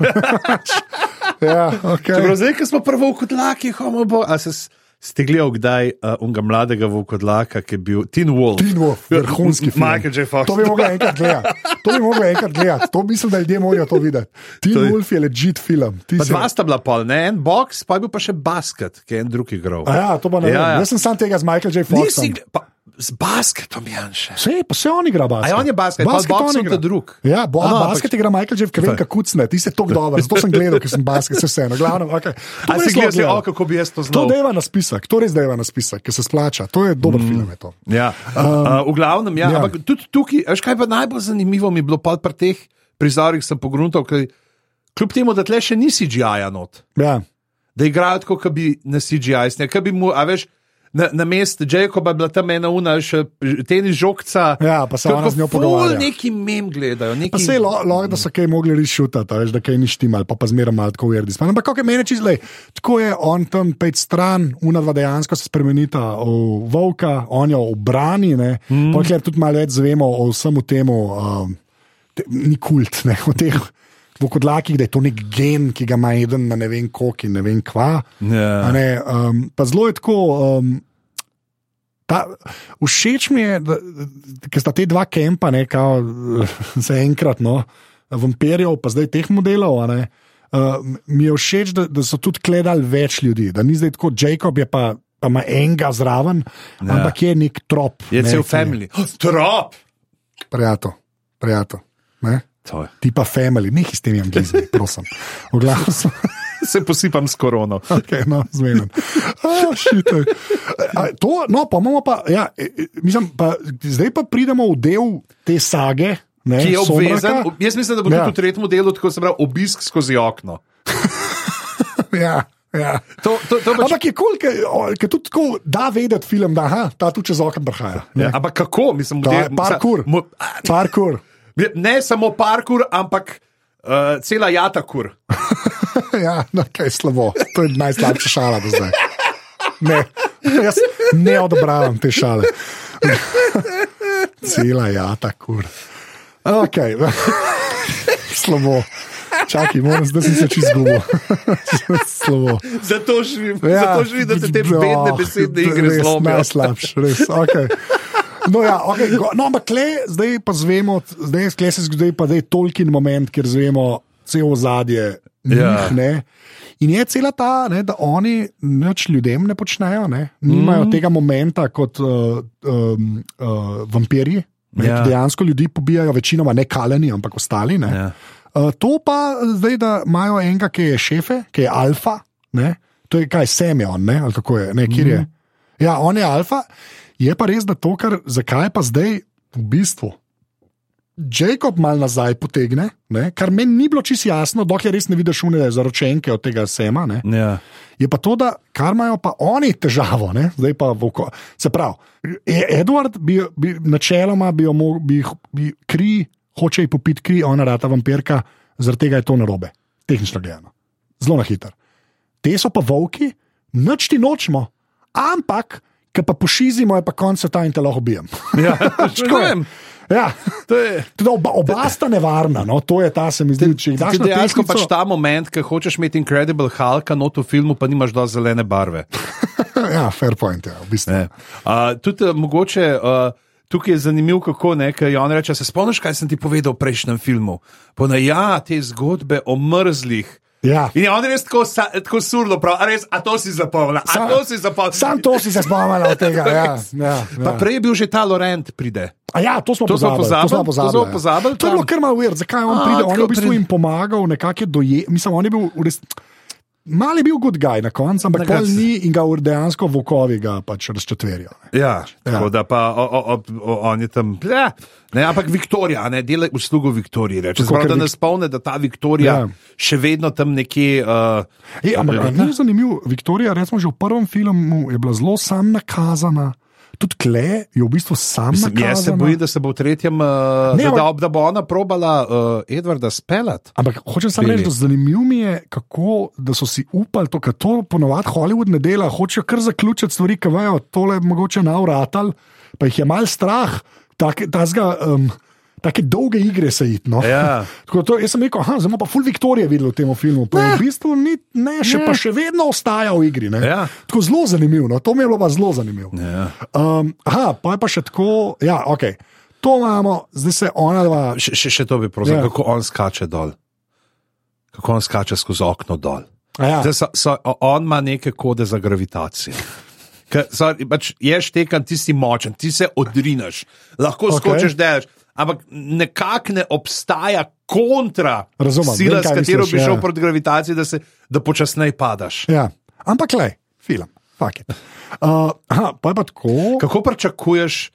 ja, okay. Čeprav zdaj, ko smo prvo v kodlaki, homo bo, a se s- ste gledali kdaj uh, unga mladega volkodlaka, ki je bil Teen Wolf? Teen Wolf, vrhunski film. Michael J. Fox. To bi mogli enkrat gledati. To bi mogli enkrat gledati. To mislim, da ljudje morajo to videti. Teen To je- Wolf je legit film. Ti Pa si- dva sta bila pol, ne en box, pa je bil pa še basket, ki je en drug igral. Ja, to pa ne vem. Ja, ja. Jaz sem sam tega z Michael J. Nisi Foxom. gle- pa, z basketom, Janša. Vse, pa se on igra basket. A on je basket, pa z on igra. drug. Ja, bo, A a, no, basket ampak- igra Michael Jeff, ki vem, kako kucne, ti si tako dober, zato sem gledal, ker sem basket, se vseeno, glavno. Okay. A si gledal, si, o, kako bi jaz to To znal? deva na spisek, to res deva na spisek, ker se splača. To je dober mm. film. Je to. Ja. Um, uh, v glavnem, ja, ja. ampak tudi tukaj, veš kaj pa najbolj zanimivo mi je bilo pa pri teh prizorih, sem pogruntal, ker kljub temu, da tle še ni CGI-ja not, Ja. da igrajo tako, kot bi na CGI, ne, kaj bi mu, a veš. Na, na mestu Jacoba je bila tam ena una, še tenis žogca. Ja, pa se ona z njo pogovarja. Neki mem gledajo. Neki... Pa se je lahko, da so kaj mogli rešiti, veš, da kaj ni štimal, pa pa zmeraj malo tako verdi. Ampak kako je meni čisto, lej, tako je on tam pet stran, unadva dejansko se spremenita v volka, on jo obrani, ne, mm. pa ker tudi malo več zvemo o vsemu temu, um, te, ni kult, ne, o teh. V kodlakih, da je to nek gen, ki ga ima eden na ne vem koliko in ne vem kva. Ja. A Ne, um, pa zelo je tako. Um, ta, všeč mi je, ker sta te dva kempa, ne, kao, za enkrat, no, vampirjev, pa zdaj teh modelov. Ne, uh, mi je všeč, da, da so tudi gledali več ljudi, da ni zdaj tako, Jacob je pa. Pa ima enega zraven, ja. ampak je nek trop. Je ne, cel ki- family. Trop! Prijatelj, prijatelj. ne. To je. Ti pa family, nekaj s temi anglizi, prosim. Sem. Se posipam s korono. Okay, no, zmeden. A, to, no, pa imamo pa, ja, e, e, mislim, pa, zdaj pa pridemo v del te sage. Ne, Ki je obvezen. Somraka. Jaz mislim, da bo Ja. tudi v tretjem delu tako se pravi obisk skozi okno. Ja, ja. To, to, to pač, Ampak je kul, cool, ker tudi tako da vedeti film, da aha, ta tu čez okno prihaja. ja, ampak kako? Mislim, To je parkour. mo- Parkour. Ne samo parkour, ampak uh, cela jata kur. ja, no, kaj je slabo. To je najslabša šala do zdaj. Ne, jaz ne odobravam te šale. Cela jata, kur. Okay. Slabo. Čakaj, moram, zdaj se čez izgubil. Slabo. Zato živim, ja, zato živim da se te bedne besedne igre zlomijo. Najslabše, res. Okay. No, ja, okay, go- no, ampak kle, zdaj pa zvemo, zdaj, se zgodi pa zdaj tolkin moment, ker zvemo cel ozadje Ja. njih. Ne. In je cela ta, ne, da oni nič ljudem ne počnejo, ne. nimajo mm. tega momenta kot uh, um, uh, vampirji. Ne, Ja. ja. Dejansko ljudi pobijajo, večinoma ne kaleni, ampak ostali. Ne. Ja. Uh, to pa zdaj, da imajo enega, ki je šefe, ki je alfa, ne? to je kaj, Semjon, ne? ali kako je, ne, kjer je. Mhm. Ja, on je alfa, je pa res, da to, kar, zakaj pa zdaj v bistvu. Jacob mal nazaj potegne, ne? kar meni ni bilo čisto jasno, dokler res ne vidiš unije zaročenke od tega sema. Ne? Ja. Je pa to, da kar imajo pa oni težavo, ne? zdaj pa voko. Se pravi, E- Edward bi, bi načeloma bi, jo mo- bi, bi kri, hoče ji popiti kri, ona rata vampirka, zaradi tega je to narobe, tehnično gledano. Zelo na hiter. Te so pa volki, noč ti nočemo, ampak, ki pa pošizimo, je pa konec sveta in te lahko ubijem. Ja. Tako je. Ja. To je. Teda oba, oba sta nevarna, no? to je ta, se mi zdi, če jih daš dejansko tehtnico- pač ta moment, ko hočeš imeti Incredible Hulka, not v filmu, pa nimaš do zelene barve. Ja, fair point, ja, v bistvu. Ne. Uh, tudi uh, mogoče. Uh, Tukaj je zanimivo, kako ne, je on reče: Se spomniš, kaj sem ti povedal v prejšnjem filmu? Pona, ja, te zgodbe o mrzlih. Ja. In je on res tako, sa, tako surdo, prav, a, res, a to si zapomnil, a Sam- to si zapomnil. Sam to si se spomnil od tega. Ja, ja, Pa ja. prej je bil že ta Laurent, pride. A ja, to smo To smo pozabili. pozabili, To smo to pozabili. smo ja. pozabili To je bilo kar malo uver, zakaj on A, pride. On je v bistvu jim pomagal, nekako je doje. Mislim, on je bil res. Mal je bil good guy na koncu, ampak pol ni in ga dejansko vokovi ga pač razčetverijo. ne. Ja, tako da pa o, o, o, on je tam. Ja, ne, ampak Viktorija, ne dela uslugo Viktoriji. Reče, ker da ne spomne, da ta Viktorija Ja. ja. še vedno tam nekje. Uh, Ej, ampak a ni zanimivo, Viktorija, recimo že v prvem filmu je bila zelo sam nakazana. Tudi Kle je v bistvu sam Mislim, jaz se bojim, da se bo v tretjem, uh, Ne, da, da, da bo ona probala uh, Edvarda speljati. Ampak hočem samo reči, da zanimivo mi je, kako so si upali to, ker to ponovadi Hollywood ne dela, hočejo kar zaključiti stvari, ki vejo, tole mogoče na uratal, pa jih je mal strah, take, tazga, um, take dolge igre se jih. No. Ja. To, jaz sem rekel, aha, zdaj pa full Viktorije videli v tem filmu. Pa v bistvu ni, ne, še, Ne. pa še vedno ostaja v igri. ne. Ja. Tako zelo zanimivo, no. to mi je bilo pa zelo zanimivo. Ja. Um, aha, pa je pa še tako, ja, ok. To imamo, zdaj se ona dva. Še, še, še to bi prosil, Ja. kako on skače dol. Kako on skače skozi okno dol. a Ja, Zdaj So, so, on ima neke kode za gravitacijo. Ker, pač ješ tekan, ti si močen, ti se odrineš, lahko okay. skočiš delaš, ampak nekako ne obstaja kontra Razumem, sila, s katero misliš, bi šel ja. proti gravitaciji, da, se, da počasneje padaš. ja. Ampak le, film, fuck it. Uh, aha, pa je pa tako. Kako pričakuješ,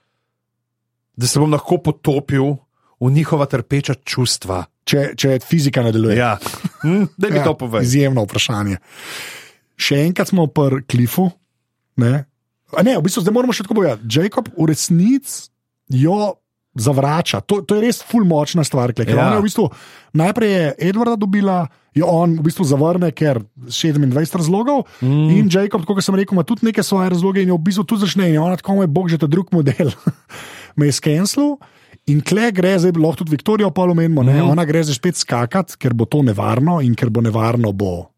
da se bom lahko potopil v njihova trpeča čustva? Če, če fizika ne deluje. Ja, hm, da mi ja, to povej. Izjemno vprašanje. Še enkrat smo pri Klifu. Ne? A ne, v bistvu zdaj moramo še tako povedati. Jacob v resnici jo zavrača. To, to je res ful močna stvar. Ja. je v bistvu, najprej je Edwarda dobila, jo on v bistvu zavrne, ker 27 razlogov. Mm. In Jacob, kot sem rekel, ima tudi neke svoje razloge in jo v bistvu tudi začne. In ona tako je, bog že ta drug model. Me je skenslil. In kle gre, zdaj lahko tudi Viktorijo polomenimo, mm. ona gre zdaj spet skakati, ker bo to nevarno in ker bo nevarno bo.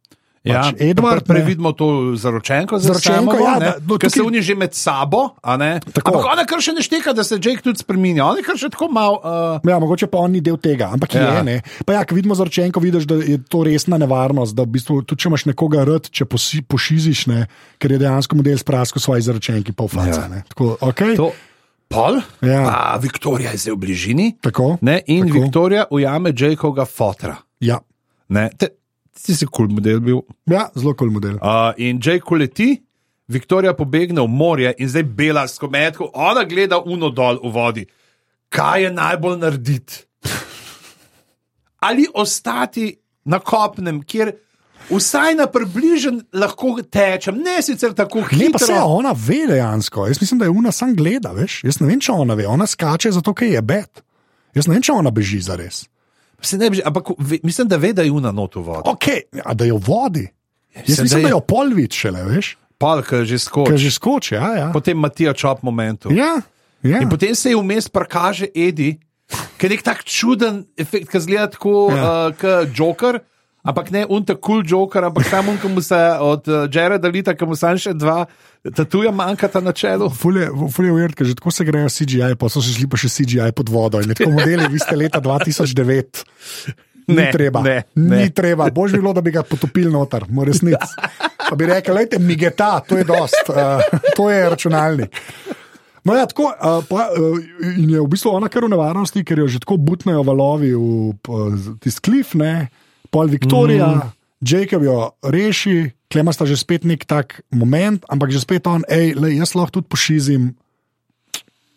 Ja, Pač Edward, prej ne. vidimo to zaročenko, Zaročenko, ja, da- no, ker se tukaj- oni že med sabo. Ampak ona kar še ne šteka, da se Jake tudi spremenja, ona kar še tako mal. Uh, Ja, mogoče pa on ni del tega, ampak ja. Je. Ne? Pa ja, ko vidimo zaročenko, vidiš, da je to resna nevarnost. Da v bistvu, tudi če imaš nekoga rad, če posi, pošiziš, ne? ker je dejansko model sprasko svoje zaročenki, pa. Ja. Ja. Tako, okay. to, pol, Ja. pa Viktorija je zdaj v bližini. Tako, Ne, in tako. Viktorija ujame Jakeovega fotra. Ja. Ne, te, ti si kul cool model bil. ja, zelo kul cool model. Uh, in Jake uleti, Viktorija pobegne v morje in zdaj bela s kometko, ona gleda uno dol v vodi. Kaj je najbolj narediti? Ali ostati na kopnem, kjer vsaj na približen lahko tečem, ne sicer tako Ne, pa se hitro. ona ve dejansko. Jaz mislim, da je ona sam gleda, veš. Jaz ne vem, če ona ve. Ona skače zato, ker je bet. Jaz ne vem, če ona beži za res. Se ne bi, ampak mislim, da ve, da je una not v vodi. Ok, a da jo vodi. Jaz Mislim, mislim, da da je- jo polvič šele, veš. Palka že skoči. že skoči, ja. ja. Potem Matija čop momentu. ja, ja. In potem se je vmes prikaže Edi, ki je nek tak čuden efekt, ki zgleda tako Ja. ja. uh, kot Joker. Ampak ne un ta kul cool Joker, ampak samo un, ki mu se od uh, Jareda Lita, ki mu sam še dva tatuja manjkata na čelu. Fulje ful je ured, ker že tako se grejo CGI, pa so se šli pa še CGI pod vodo. In je tako modeli, vi ste leta 2009. Ni Ne, treba. ne, Ni ne. treba. Bož bi bilo, da bi ga potopili noter, mora resnici. Pa bi rekel, lejte, migeta, to je dost, uh, to je računalnik. No, ja, tako, uh, pa, uh, in je v bistvu ona kar v nevarnosti, ker jo že tako butnejo valovi v uh, tisti klif, ne, pol Viktorija, mm. Jacob jo reši, klema sta že spet nek tak moment, ampak že spet on, hej, jaz lahko tudi pošizim,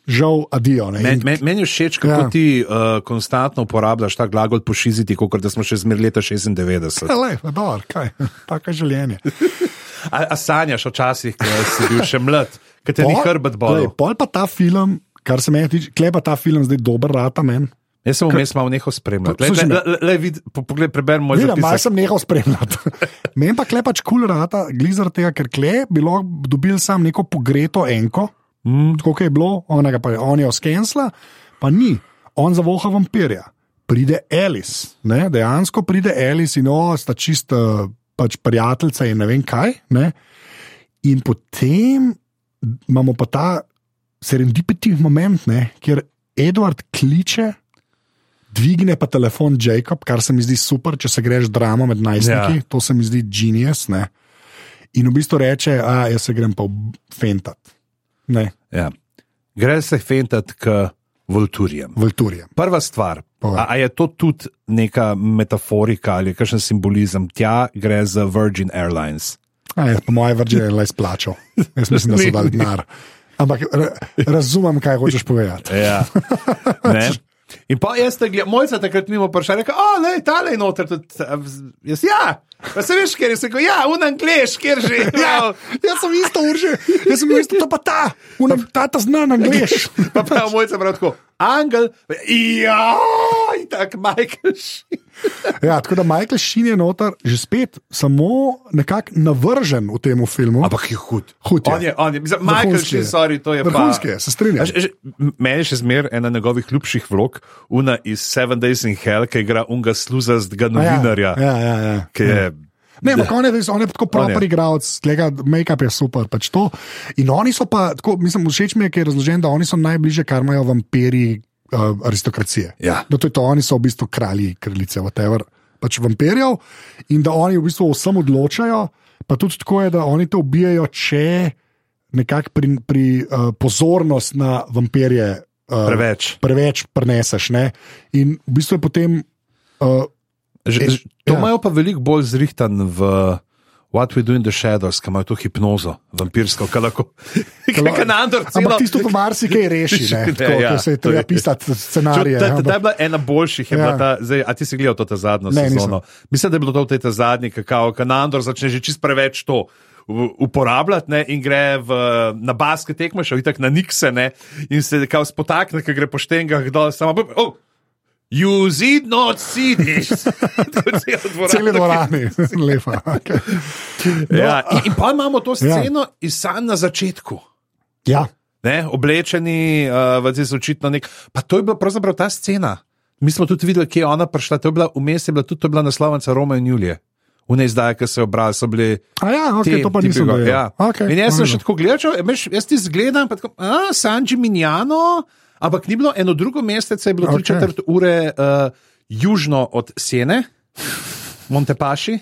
žal, adijo. Men, men, meni je všeč, kako Ja. ti uh, konstantno uporabljaš ta glagol pošiziti, kot da smo še zmer leta 96. Ja, lej, dobro, kaj, tako je življenje. A, a sanjaš včasih, ko si bil še mlad, ki te ni Pol- hrbet bolel. Pol pa ta film, kar se meni tiče, klepa ta film zdaj dober rata meni. Jaz sem vmes malo nehal spremljati. Le, Poslušaj le, le, le, vid, po, pogled, preberem moj Vidim, malo zapis. sem nehal spremljati. Meni pa klepač kul cool rata, glizar tega, ker kle bi lahko dobil sam neko pogreto enko, Mm. tako je bilo, onega pa je on je oskensla, pa ni, on zavoha vampirja. Pride Alice, ne? dejansko pride Alice in o, sta čista pač prijateljica in ne vem kaj. Ne? In potem imamo pa ta serendipity moment, ne? kjer Edward kliče, dvigne pa telefon Jacob, kar se mi zdi super, če se greš drama med najstniki, ja. to se mi zdi genius. Ne? In v bistvu reče, a jaz se grem pa fentat. Ne, Ja. Gre se fentat k volturjem. Vulturjem. Prva stvar, Povej. a, a je to tudi neka metaforika ali kakšen simbolizem? Tja gre za Virgin Airlines. A, je, po mojem, je le izplačal. Jaz mislim, da so dali denar. Ampak ra razumem, kaj hočeš povedati. Ja. Ne? In pa jaz te gledam, mojca takrat mimo prišla, rekel, o, le, tale je noter. Tudi, vz- jaz, ja, pa se veš, ker je se rekel, ja, unangliš, kjer že. Ja, jaz sem isto urže, jaz sem isto, to pa ta, unam, ta ta zna angliš. Pa prav mojca prav tako, angel, ja, in tako Michael. Sheen. Ja, tako da Michael Sheen je noter že spet samo nekako navržen v tem filmu. Ampak je hud. Hud je. On je, on je, mislim, Michael Vrhunski Sheen, je. sorry, to je Vrhunski je, pa. se strinjam. A že- že- m- Meni je še zmeraj ena njegovih ljubših vlog, una iz Seven Days in Hell, ki igra unga sluzastega novinarja. Ja, ja, ja. Ki je, Ne, ampak on je, res- on je tako proper igralec, tega make-up je super. Pač to. In oni so pa, tako, mislim, všeč mi je, ker je razložen, da oni so najbližje, kar imajo vampiri uh, aristokracije. Ja. No, to je to, oni so v bistvu kralji, kraljice, whatever, pač vampirjev in da oni v bistvu vsem odločajo, pa tudi tako je, da oni to ubijajo, če nekako pri, pri uh, pozornost na vampirje uh, preveč. preveč preneseš. Ne? In v bistvu je potem. Uh, Že, E, to ja. imajo pa veliko bolj zrihtan v What We Do in the Shadows, ki imajo to hipnozo, vampirsko, kaj lahko. Kaj na Andor Ampak tisto pa marsikaj reši, ne? Ne, Tako, ja, ja, se je to treba pisati scenarije. Ampak- je bila ena boljših, je Ja. bila ta, zdaj, a ti si gledal to zadnjo Ne, nisem. sezono? Mislim, da je bilo to v tej zadnji, kakao, kanandor začne že čist preveč to. Uporabljati ne, in gre v, na basket tekmoš, ali tako na Nikse, ne, in se kao spotakne, ki gre po štengah dol, samo pa, oh, you did not see this. Tako cela dvorana. Cele dvorani, lepa. Okay. Ja, in, in pa imamo to Ja. sceno ja. iz sanj na začetku. Ja, ne, oblečeni, uh, zdaj so očitno nek. Pa to je bila pravzaprav ta scena. Mi smo tudi videli, kje je ona prišla. To je bila vmes, je bila tudi to bila naslovnica Roma in Julije. V ne izdaji, ki so jo brali, so bili. A ja okay, ti- to pa nisem videl. Ja. Okay, in jaz sem še tako gledal, veš, jaz ti zgledam, pa tako, a, Sanji Minjano, ampak ni bilo eno drugo mestece, je bilo tri Okej. četrt ure uh, južno od Sene, Montepaši.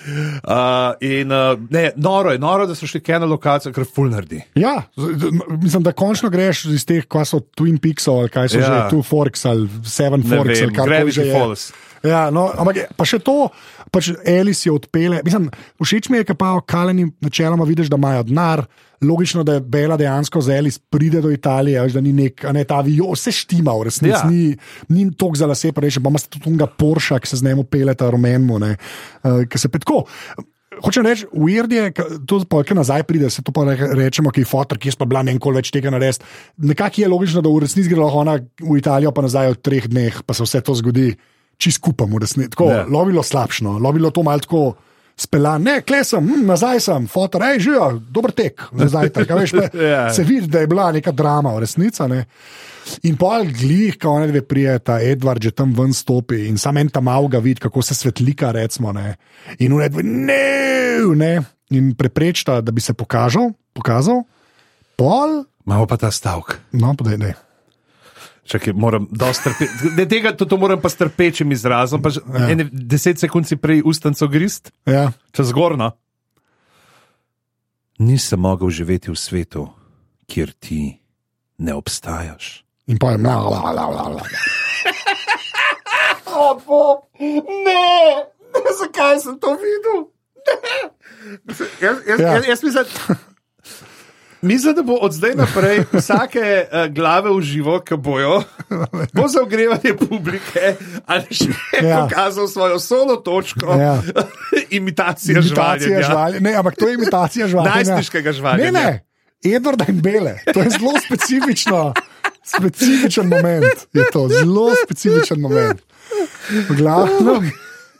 Uh, in uh, ne, noro je, noro, da so šli kaj na lokacijo, ker ful naredi. Ja, mislim, da končno greš iz teh, kaj so Twin Peaksov ali kaj so Ja. že, Two Forks ali Seven Ne Forks vem, ali Gravity že je. Falls. Ja, no, ampak je- pa še to, pač Alice je odpele. Mislim, všeč mi je, ker pa Kaleni načeloma vidiš, da imajo denar. Logično, da je Bela dejansko z Alice pride do Italije, veš, da ni nek, ne ta avion, vse štima, v resnici Ja. ja. ni, ni tok za lase, pa reče, pa imaš tudi unga Porsche, ki se z njim peleta, rumenmu, ne, uh, ki se petko. Hočem reči, weird je, to pa kaj nazaj pride, se to pa re- rečemo, ki je fotor, ki je pa bila ne enkoli več tega narediti. Nekako je logično, da v resnici gre lahko ona v Italijo, pa nazaj v treh dneh, pa se vse to zgodi čist skupaj, v resnici. Tako, Ja. yeah. lovilo slabšno, lovilo to malo tako. Spela, ne, klesem, hm, nazaj sem, fotor, hej, živijo, dober tek, nazaj. Tak, a veš, pa, Ja. Se vidi, da je bila neka drama, v resnici. Ne? In pol glih, ko one dve prijeta, Edward že tam ven stopi in sam en tam avga vidi, kako se svetlika, recimo. Ne? In dve, ne, ne, in preprečta, da bi se pokazal, pokazal. Pol, Imamo pa ta stavek. no, podaj, ne. Čakaj, moram. Ne, tega to, to moram pa s trpečim izrazom. Pa, ja. ene, deset sekund si prej ustanco grist, Ja. čez zgorno. Nisem mogel živeti v svetu, kjer ti ne obstajaš. In pa je mla, mla, mla, mla, mla. O, Bob, ne, ne, zakaj sem to videl? Jaz, jaz, Ja. jaz, jaz mislim, mislim, da bo od zdaj naprej vsake uh, glave v živo, ki bojo, bo za ogrevanje publike ali še Ja. pokazal svojo solo točko, Ja. imitacija, Imitacija živali. Ne, ampak to je imitacija živali. Najstniškega Ne, žvaljenja. ne, Edvarda in Bele. To je zelo specifično. Specifičen moment je to, zelo specifičen moment. Glavno.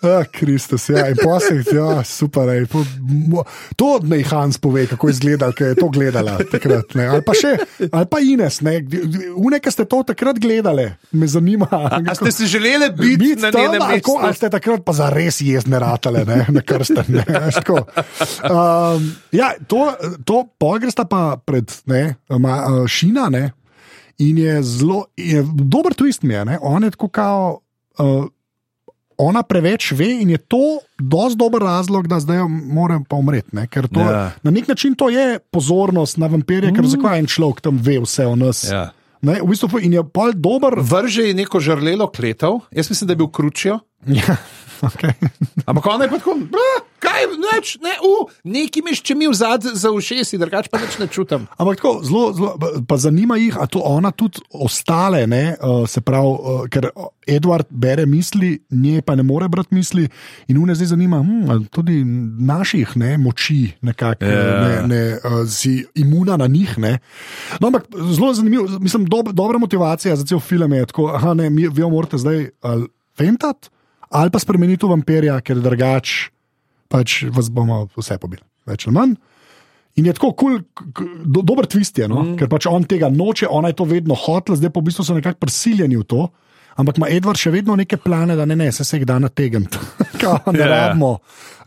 Ah, Kristus, ja, in posebej, ja, super. Ej, po, mo, to od naj Hans pove, kako je izgledal, ker je to gledala takrat. Ne. Ali pa še, ali pa Ines, ne, une, ki ste to takrat gledali, me zanima. A ste si želeli biti Biti na tam, njenem ali, mestu? ali ste takrat pa za res jezdne ratale, ne, na krsten. Ne, tako. um, ja, to, to pogresta pa pred ne, ma, uh, Šina ne, in je zelo, je dober twist mi je, ne, on je tako kao. Uh, Ona preveč ve in je to dosti dober razlog, da zdaj mora pa umreti. Ne? Ker to, Ja. ja. na nek način to je pozornost na vampirje, mm. ker zakaj en človek tam ve vse o nas. Ja. Ne, v bistvu, in je pa dober. Vrže je neko žarlelo kletev, jaz mislim, da je bil kručijo. Ja, okay. Ampak on je pa tako, "Bra, kaj, neč, ne, u, neki mi ščemi v zad za ušesi, drugače pa nič ne čutim. Ampak tako, zelo, zelo, pa zanima jih, a to ona tudi ostale, ne, uh, se pravi, uh, ker Edward bere misli, nje pa ne more brati misli, in une zdaj zanima, hm, tudi naših ne, moči, nekako, Ja. ne, ne, uh, si imuna na njih. Ne. No, ampak zelo zanimivo, mislim, dob, dobra motivacija za cel film je tako, aha, ne, mi, vi jo morate zdaj ali fentati, ali pa spremeniti v vampirja, ker drugače pač vas bomo vse pobili, več ali manj. In je tako kul, cool, do, dober twist je, no? mm. ker pač on tega noče, ona je to vedno hotela, zdaj pa v bistvu so nekako prisiljeni v to. Ampak ima Edward še vedno neke plane, da ne, ne se, se jih da nategniti. Ne, Ja. rabimo,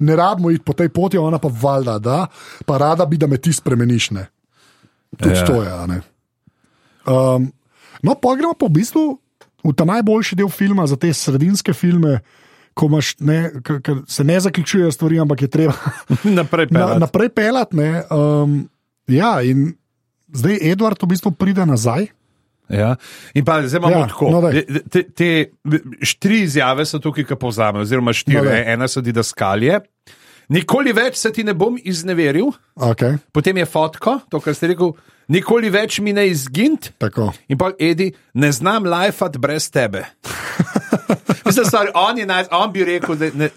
ne rabimo iti po tej poti, ona pa valjda, da, pa rada bi, da me ti spremeniš. Ne. Tudi Ja. yeah. to je. Um, no, pa gremo pa v bistvu v ta najboljši del filma, za te sredinske filme, ko imaš, ne, k, k, se ne zaključujejo stvari, ampak je treba Naprej na, pelati. naprej pelati. ne, Um, ja, in zdaj Edward v bistvu pride nazaj. Ja. In pa zdaj imamo Ja, tako. no, daj. te, te, štiri izjave so tukaj, ki povzamejo, oziroma štiri. No, daj. Ena so didaskalije. Nikoli več se ti ne bom izneveril, Okay, potem je fotko, to, kar ste rekel, nikoli več mi ne izgint. tako. In pa Edi, ne znam lajfati brez tebe. Mislim, sorry, on, naj, on bi rekel, da ne,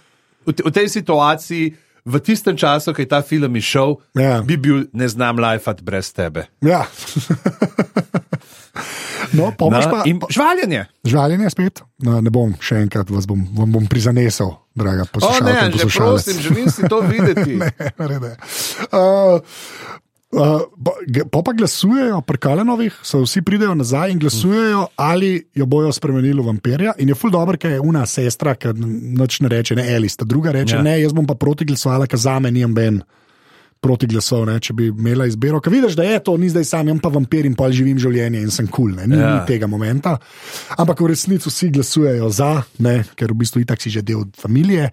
v, te- v tej situaciji, v tistem času, ki je ta film izšel, Ja. bi bil ne znam lajfati brez tebe. Ja. no, pomaž pa. in žvaljenje. Žaljenje spet, no, ne bom še enkrat, vas bom, vam bom prizanesel, draga poslušalka. ne, že poslušalec. prosim, želim si to videti. ne, ne, ne. Uh, Uh, pa pa glasujejo, pri Kalenovih, so vsi pridejo nazaj in glasujejo, ali jo bojo spremenili v vampirja. In je ful dobro, ker je una sestra, ki noč ne reče, ne Elis, ta druga reče, Ja. ne, jaz bom pa proti glasovala, ker za me nijem ben proti glasov, ne, če bi imela izbiro. Ker vidiš, da je to, ni zdaj sam, jaz pa vampir in pa živim življenje in sem kul, cool, ni, Ja. ni tega momenta. Ampak v resnici vsi glasujejo za, ne, ker v bistvu itak si že del družine.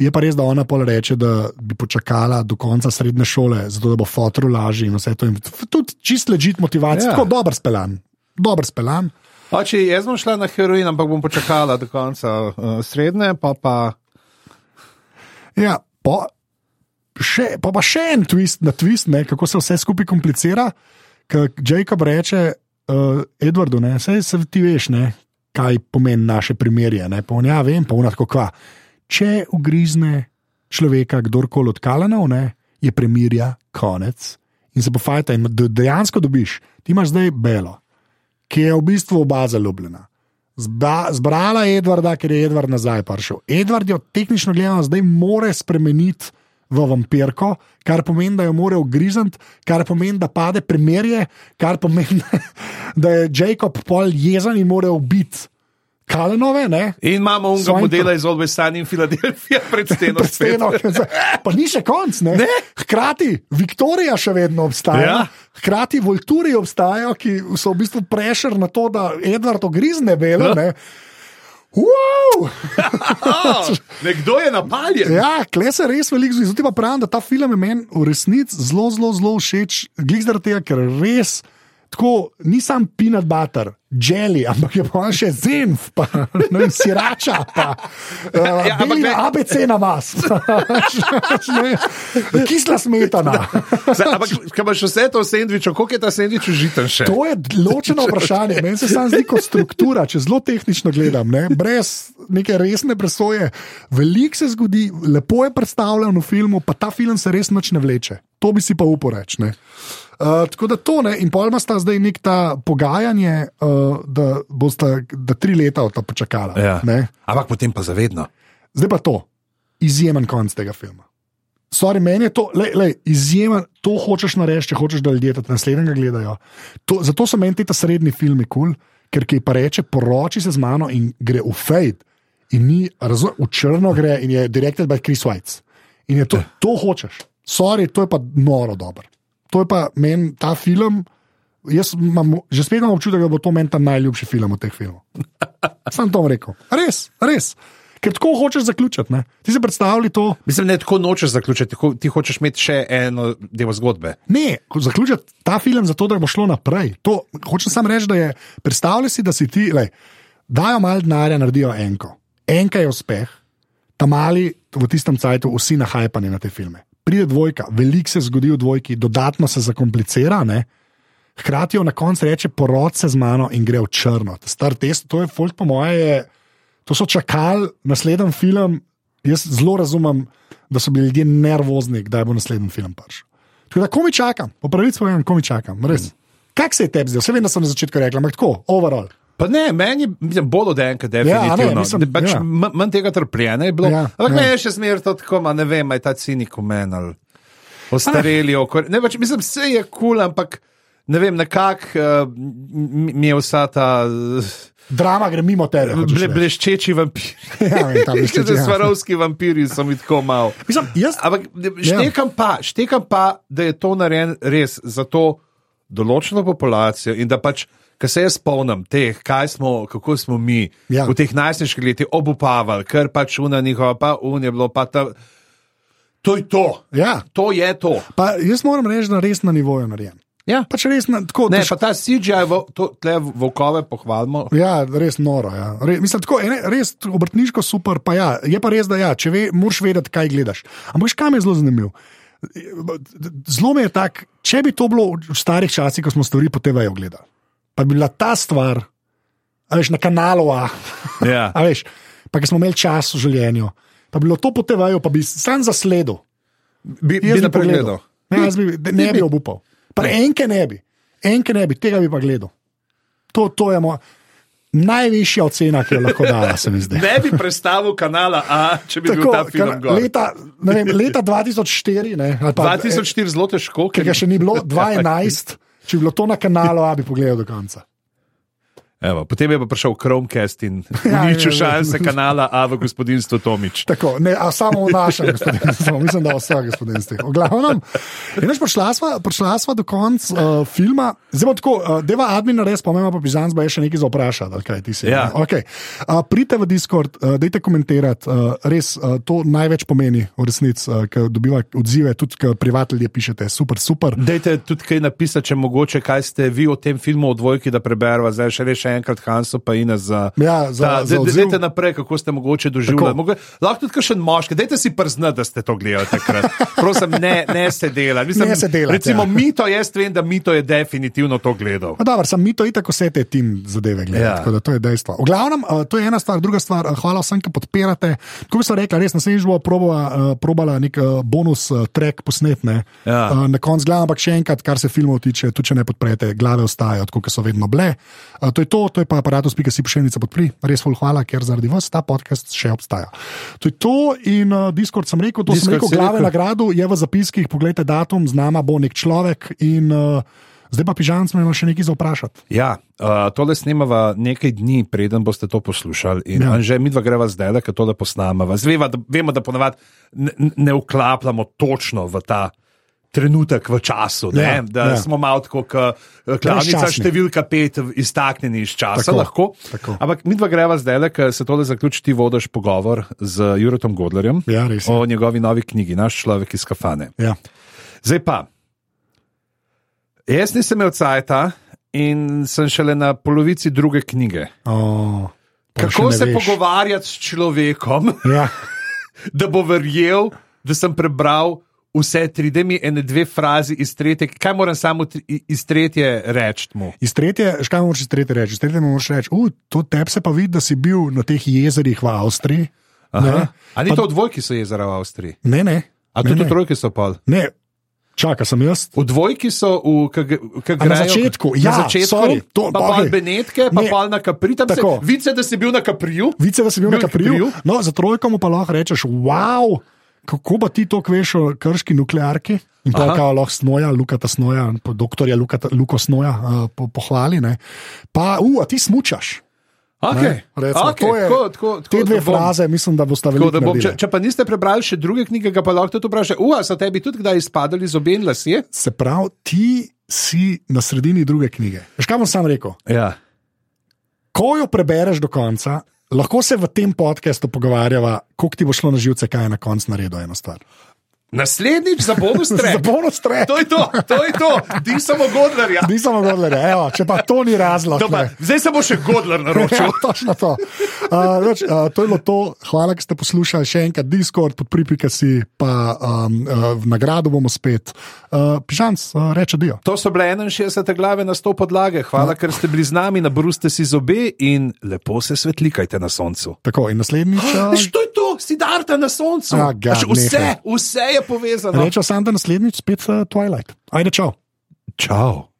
Je pa res, da ona pol reče, da bi počakala do konca srednje šole, zato da bo fotru lažje in vse to. In tudi čist ležit motivacija, Ja. tako dober speljan. Dober speljan. Oče, jaz bom šla na heroin, ampak bom počakala do konca uh, srednje, pa pa. Ja, pa, še, pa, pa še en twist na twist, ne, kako se vse skupaj komplicira. Ker Jacob reče uh, Edwardu, ne, vse se ti veš, ne, kaj pomeni naše primerje. Ne, pa on, ja, vem, pa unatko kva. Če ugrizne človeka kdorkoli od kalanov, ne, je premirja konec in se pofajta. In de- dejansko dobiš, ti imaš zdaj Belo, ki je v bistvu oba zaljubljena. Zba, zbrala je Edvarda, ker je Edvard nazaj prišel. Edvard jo tehnično gledano zdaj more spremeniti v vampirko, kar pomeni, da jo more ugrizniti, kar pomeni, da pade primerje, kar pomeni, da je Jacob pol jezen in more ubiti Kalenove, ne? In imamo Svanko. modela iz Always Sun in Filadelfija pred steno. Pred steno, pa ni še konc. Ne? Ne. Hkrati Viktorija še vedno obstaja, Ja. hkrati Volturi obstajajo, ki so v bistvu prešer na to, da Edward ogrizne belo. Ja. Ne? Wow! Oh, nekdo je napaljen. Ja, kle se res veliko zdi. Zdaj pa pravim, da ta film je meni v resnici zelo, zelo, zelo všeč. Glede zaradi tega, ker res tako ni sam peanut butter, jelly, ampak je pa še zenf, pa ne sirača, pa uh, Ja, ja, ampak ne- ABC na vas, Ne, kisla smetana. Zdaj, ampak, če imaš vse to v sendviču, koliko je ta sendvič užiten še? To je ločeno vprašanje. Meni se sam zdi kot struktura, če zelo tehnično gledam, ne? brez neke resne presoje. Veliko se zgodi, lepo je predstavljen v filmu, pa ta film se res nič ne vleče. To bi si pa upal reči. ne. Uh, tako da to ne, in pojma sta zdaj nek ta pogajanje, uh, da bosta da tri leta od ta počakala. Ja. ne. Ampak potem pa zavedno. Zdaj pa to, izjemen konc tega filma. Sorry, meni je to lej, lej, izjemen, to hočeš narediti, če hočeš, da ljudje tudi naslednjega gledajo. To, zato so meni ti srednji filmi kul, cool, ker ki pa reče, poroči se z mano in gre v fade. In ni, razum, v črno gre in je directed by Chris White. In je to, to hočeš. Sorry, to je pa noro dobro. To je pa meni ta film. Jaz imam, že spet imam občutek, da bo to meni ta najljubši film od teh filmov. Sam to rekel. Res, res. Ker tako hočeš zaključiti. Ne? Ti si predstavljaj to. Mislim, ne tako nočeš zaključiti, ti hočeš imeti še eno delo zgodbe. Ne, zaključiti ta film zato, da bo šlo naprej. To, hočem samo reči, da je. Predstavljaj si, da si ti, lej, dajo malo denarja, naredijo enko. Enka je uspeh, tam mali v tistem cajtu, vsi nahajpani na te filme. Pride dvojka, veliko se zgodi v dvojki, dodatno se zakomplicira, ne? hkrati jo na koncu reče: porod se z mano in gre v črno. Ta Star test, to je folk, po moje, je, to so čakali naslednji film. Jaz zelo razumem, da so bili ljudje nervozni, kdaj bo naslednji film prišel. Tako da, ko mi čakam, po pravici povem, ko mi čakam, res. Kaj se je tebi zdelo? Vse vem, da sem na začetku rekel, ampak tako, overall. Pa ne, meni je bolj od enega, Ja, definitivno. ne, mislim, pač ja. Manj tega trpljenja je bilo. Ja, Ampak ja. ne, je še smer to tako, ma ne vem, aj ta cinik v meni ali ostareli. okor- Ne, pač, mislim, vse je kul, cool, ampak ne vem, nekako uh, mi je vsa ta. Uh, Drama gre mimo tebe. Ble, bleščeči vampiri. Ja, bleščeči, ja. Svarovski vampiri so mi tako malo. Mislim, jaz, Ampak štekam pa, štekam pa, da je to narejen res za to določeno populacijo in da pač. Ker se jaz spomnim teh, kaj smo, kako smo mi Ja. v teh najstniških letih obupavali, ker pač una njihova, pa un je bilo, pa ta. To je to, ja, to je to. pa jaz moram reči, da res na nivoju narejen. Ja. Pač res na, tako, Ne, tež- pa ta CGI, vo- to, tle volkove pohvalimo. Ja, res noro. Ja. Re, mislim, tako, ene, res obrtniško super. Pa ja, je pa res, da ja, če ve, moraš vedeti, kaj gledaš. Ampak kam je zelo zanimivo. Zelo mi je tako, če bi to bilo v starih časih, ko smo stvari po TV-ju gledali, pa bi bila ta stvar, a veš, na kanalu A, Ja. a veš, pa ki smo imeli čas v življenju, pa bi bilo to po TV-ju, pa bi sam zasledil. Bi, bi bi naprej pogledal. gledal. Ne, jaz bi, ne bi obupal. Pa enke ne bi, enke ne bi, tega bi pa gledal. To, to je moja najvišja ocena, ki jo lahko da, se mi zdi. Ne bi predstavil kanala A, če bi bil ta film gor. leta, ne vem, leta 2004, ne, ali pa 2004 zelo težko, ker ga še ni bilo, 2011, če bi bilo to na kanalu, a bi pogledal do konca. Evo, potem je pa prišel Chromecast in Ja, ja, ja. šanse kanala A v gospodinstvu Tomič. Tako, ne, a samo v našem gospodinstvu, mislim, da v vseh gospodinstvih. V glavnem, in veš, prišla sva, prišla sva do konca uh, filma, zdaj bo tako, uh, deva admin res, pomeni pa Bizanc, bo je še nekaj za vprašati, kaj ti si. Ja. Okay. Uh, pridite v Discord, uh, dajte komentirati, uh, res uh, to največ pomeni v resnici, uh, ker dobiva odzive, tudi ker privatni pišete, super, super. Dajte tudi kaj napisati, če mogoče, kaj ste vi o tem filmu o dvojki, da preberva. Zdaj še reče enkrat Hanso, pa Ines za. Ja, za- da, za da- odziv. Dajte naprej, kako ste mogoče doživljali. Mogo, lahko tudi kakšen moški, dajte si prznati, da ste to gledali takrat. Prosim, ne, ne se dela. Mislim, Ne se delati, Recimo, ja. Mito, jaz vem, da Mito je definitivno to gledal. No, dobro, sem mi to itak vse te tim zadeve gledal, Ja. tako da to je dejstvo. V glavnem, uh, to je ena stvar, druga stvar, uh, hvala vsem, ki podpirate. Kot bi se rekla, res naslednjič bo probala, uh, probala nek uh, bonus uh, track posnetne. Ja. Uh, na koncu ampak še enkrat, kar se filmov tiče, tudi če ne podprete, glave ostajajo, kot so vedno bile. Uh, to je to, to je pa aparatus.si pošiljnica podpri. Res ful hvala, ker zaradi vas ta podcast še obstaja. To je to in uh, Discord sem rekel, to Discord sem rekel, si glave rekel. na gradu je v zapiskih, pogledajte datum, z nama bo nek človek in uh, Zdaj pa pižam, smo imeli še nekaj za vprašati. Ja, uh, tole snemava nekaj dni, preden boste to poslušali. In ja. že mi dva greva zdaj, da tole posnamava. Zveva, da, vemo, da ponavadi ne, ne vklapljamo točno v ta. Trenutek v času, ne, Ja, da ja. smo malo kot klavnica Brezčasni. številka pet iztaknjeni iz časa. Tako, lahko. tako. Ampak mi dva greva zdaj, ker se tole zaključi, ti vodiš pogovor z Jurotom Godlerjem Ja, res o njegovi novi knjigi, Naš človek iz kafane. Ja. Zdaj pa, jaz nisem imel cajta in sem šele na polovici druge knjige. O, pol Kako se veš. pogovarjati s človekom, Ja. da bo verjel, da sem prebral vse tri, da mi ene dve frazi iz tretje, kaj moram samo tri- iz tretje reči mu. Iz tretje, škaj moraš iz tretje reči? Iz tretje moraš reči, uh, to tebi se pa vidi, da si bil na teh jezerih v Avstriji. Ne, A ni Pa- to dvojki so jezera v Avstriji? ne, ne. A tudi trojki so pol? ne. Čaka, sem jaz. V dvojki so, v, kak, kak na začetku, ja, na začetku sorry, to- pa pol okej. Benetke, pa Ne. pol na Capri, tam se, Tako. vice, da si bil na Capriju. Vice, da si bil Bil na. Kapriju. No, za trojko mu pa lahko rečeš, wow, kako pa ti to kveš o krški nuklearki. In Aha. kao lahko snoja, Lukata snoja, doktorja Lukata, Luko snoja uh, po, pohvali. Ne. Pa, uh, a ti smučaš. Okay. recimo, Okay, to je- tako, tako, tako, Te dve bom- fraze mislim, da boste Tako, veliko bom, če, če pa niste prebrali še druge knjige, pa lahko tudi vprašate, uva, so tebi tudi kdaj izpadali zobe in lasje? Se pravi, ti si na sredini druge knjige. Veš, kaj bom sam rekel? Ja. Ko jo prebereš do konca, lahko se v tem podkastu pogovarjava, koliko ti bo šlo na živce, kaj je na koncu naredil eno stvar. Naslednjič za bonus Za trek. bonus trek. To je to, to je to, ti samo Godlerja. Nisem mogel reči, če pa to ni razlog. To pa, zdaj se bo še Godler Ja, naročil. točno to. Uh, več, uh, to je bilo to. Hvala, ker ste poslušali še enkrat Discord, podpripika si, pa um, uh, v nagrado bomo spet. Uh, Pižanc, uh, reče dio. To so bile 61 glave na 100 podlage. Hvala, ker ste bili z nami, nabruste si zobe in lepo se svetlikajte na soncu. Tako in naslednjič. Uh, Veš, to je to, si darta na soncu. Ah, ga, Veš, vse, vse je povezano. Reče sam, da naslednjič spet uh, Twilight. Ajde, čau. Čau.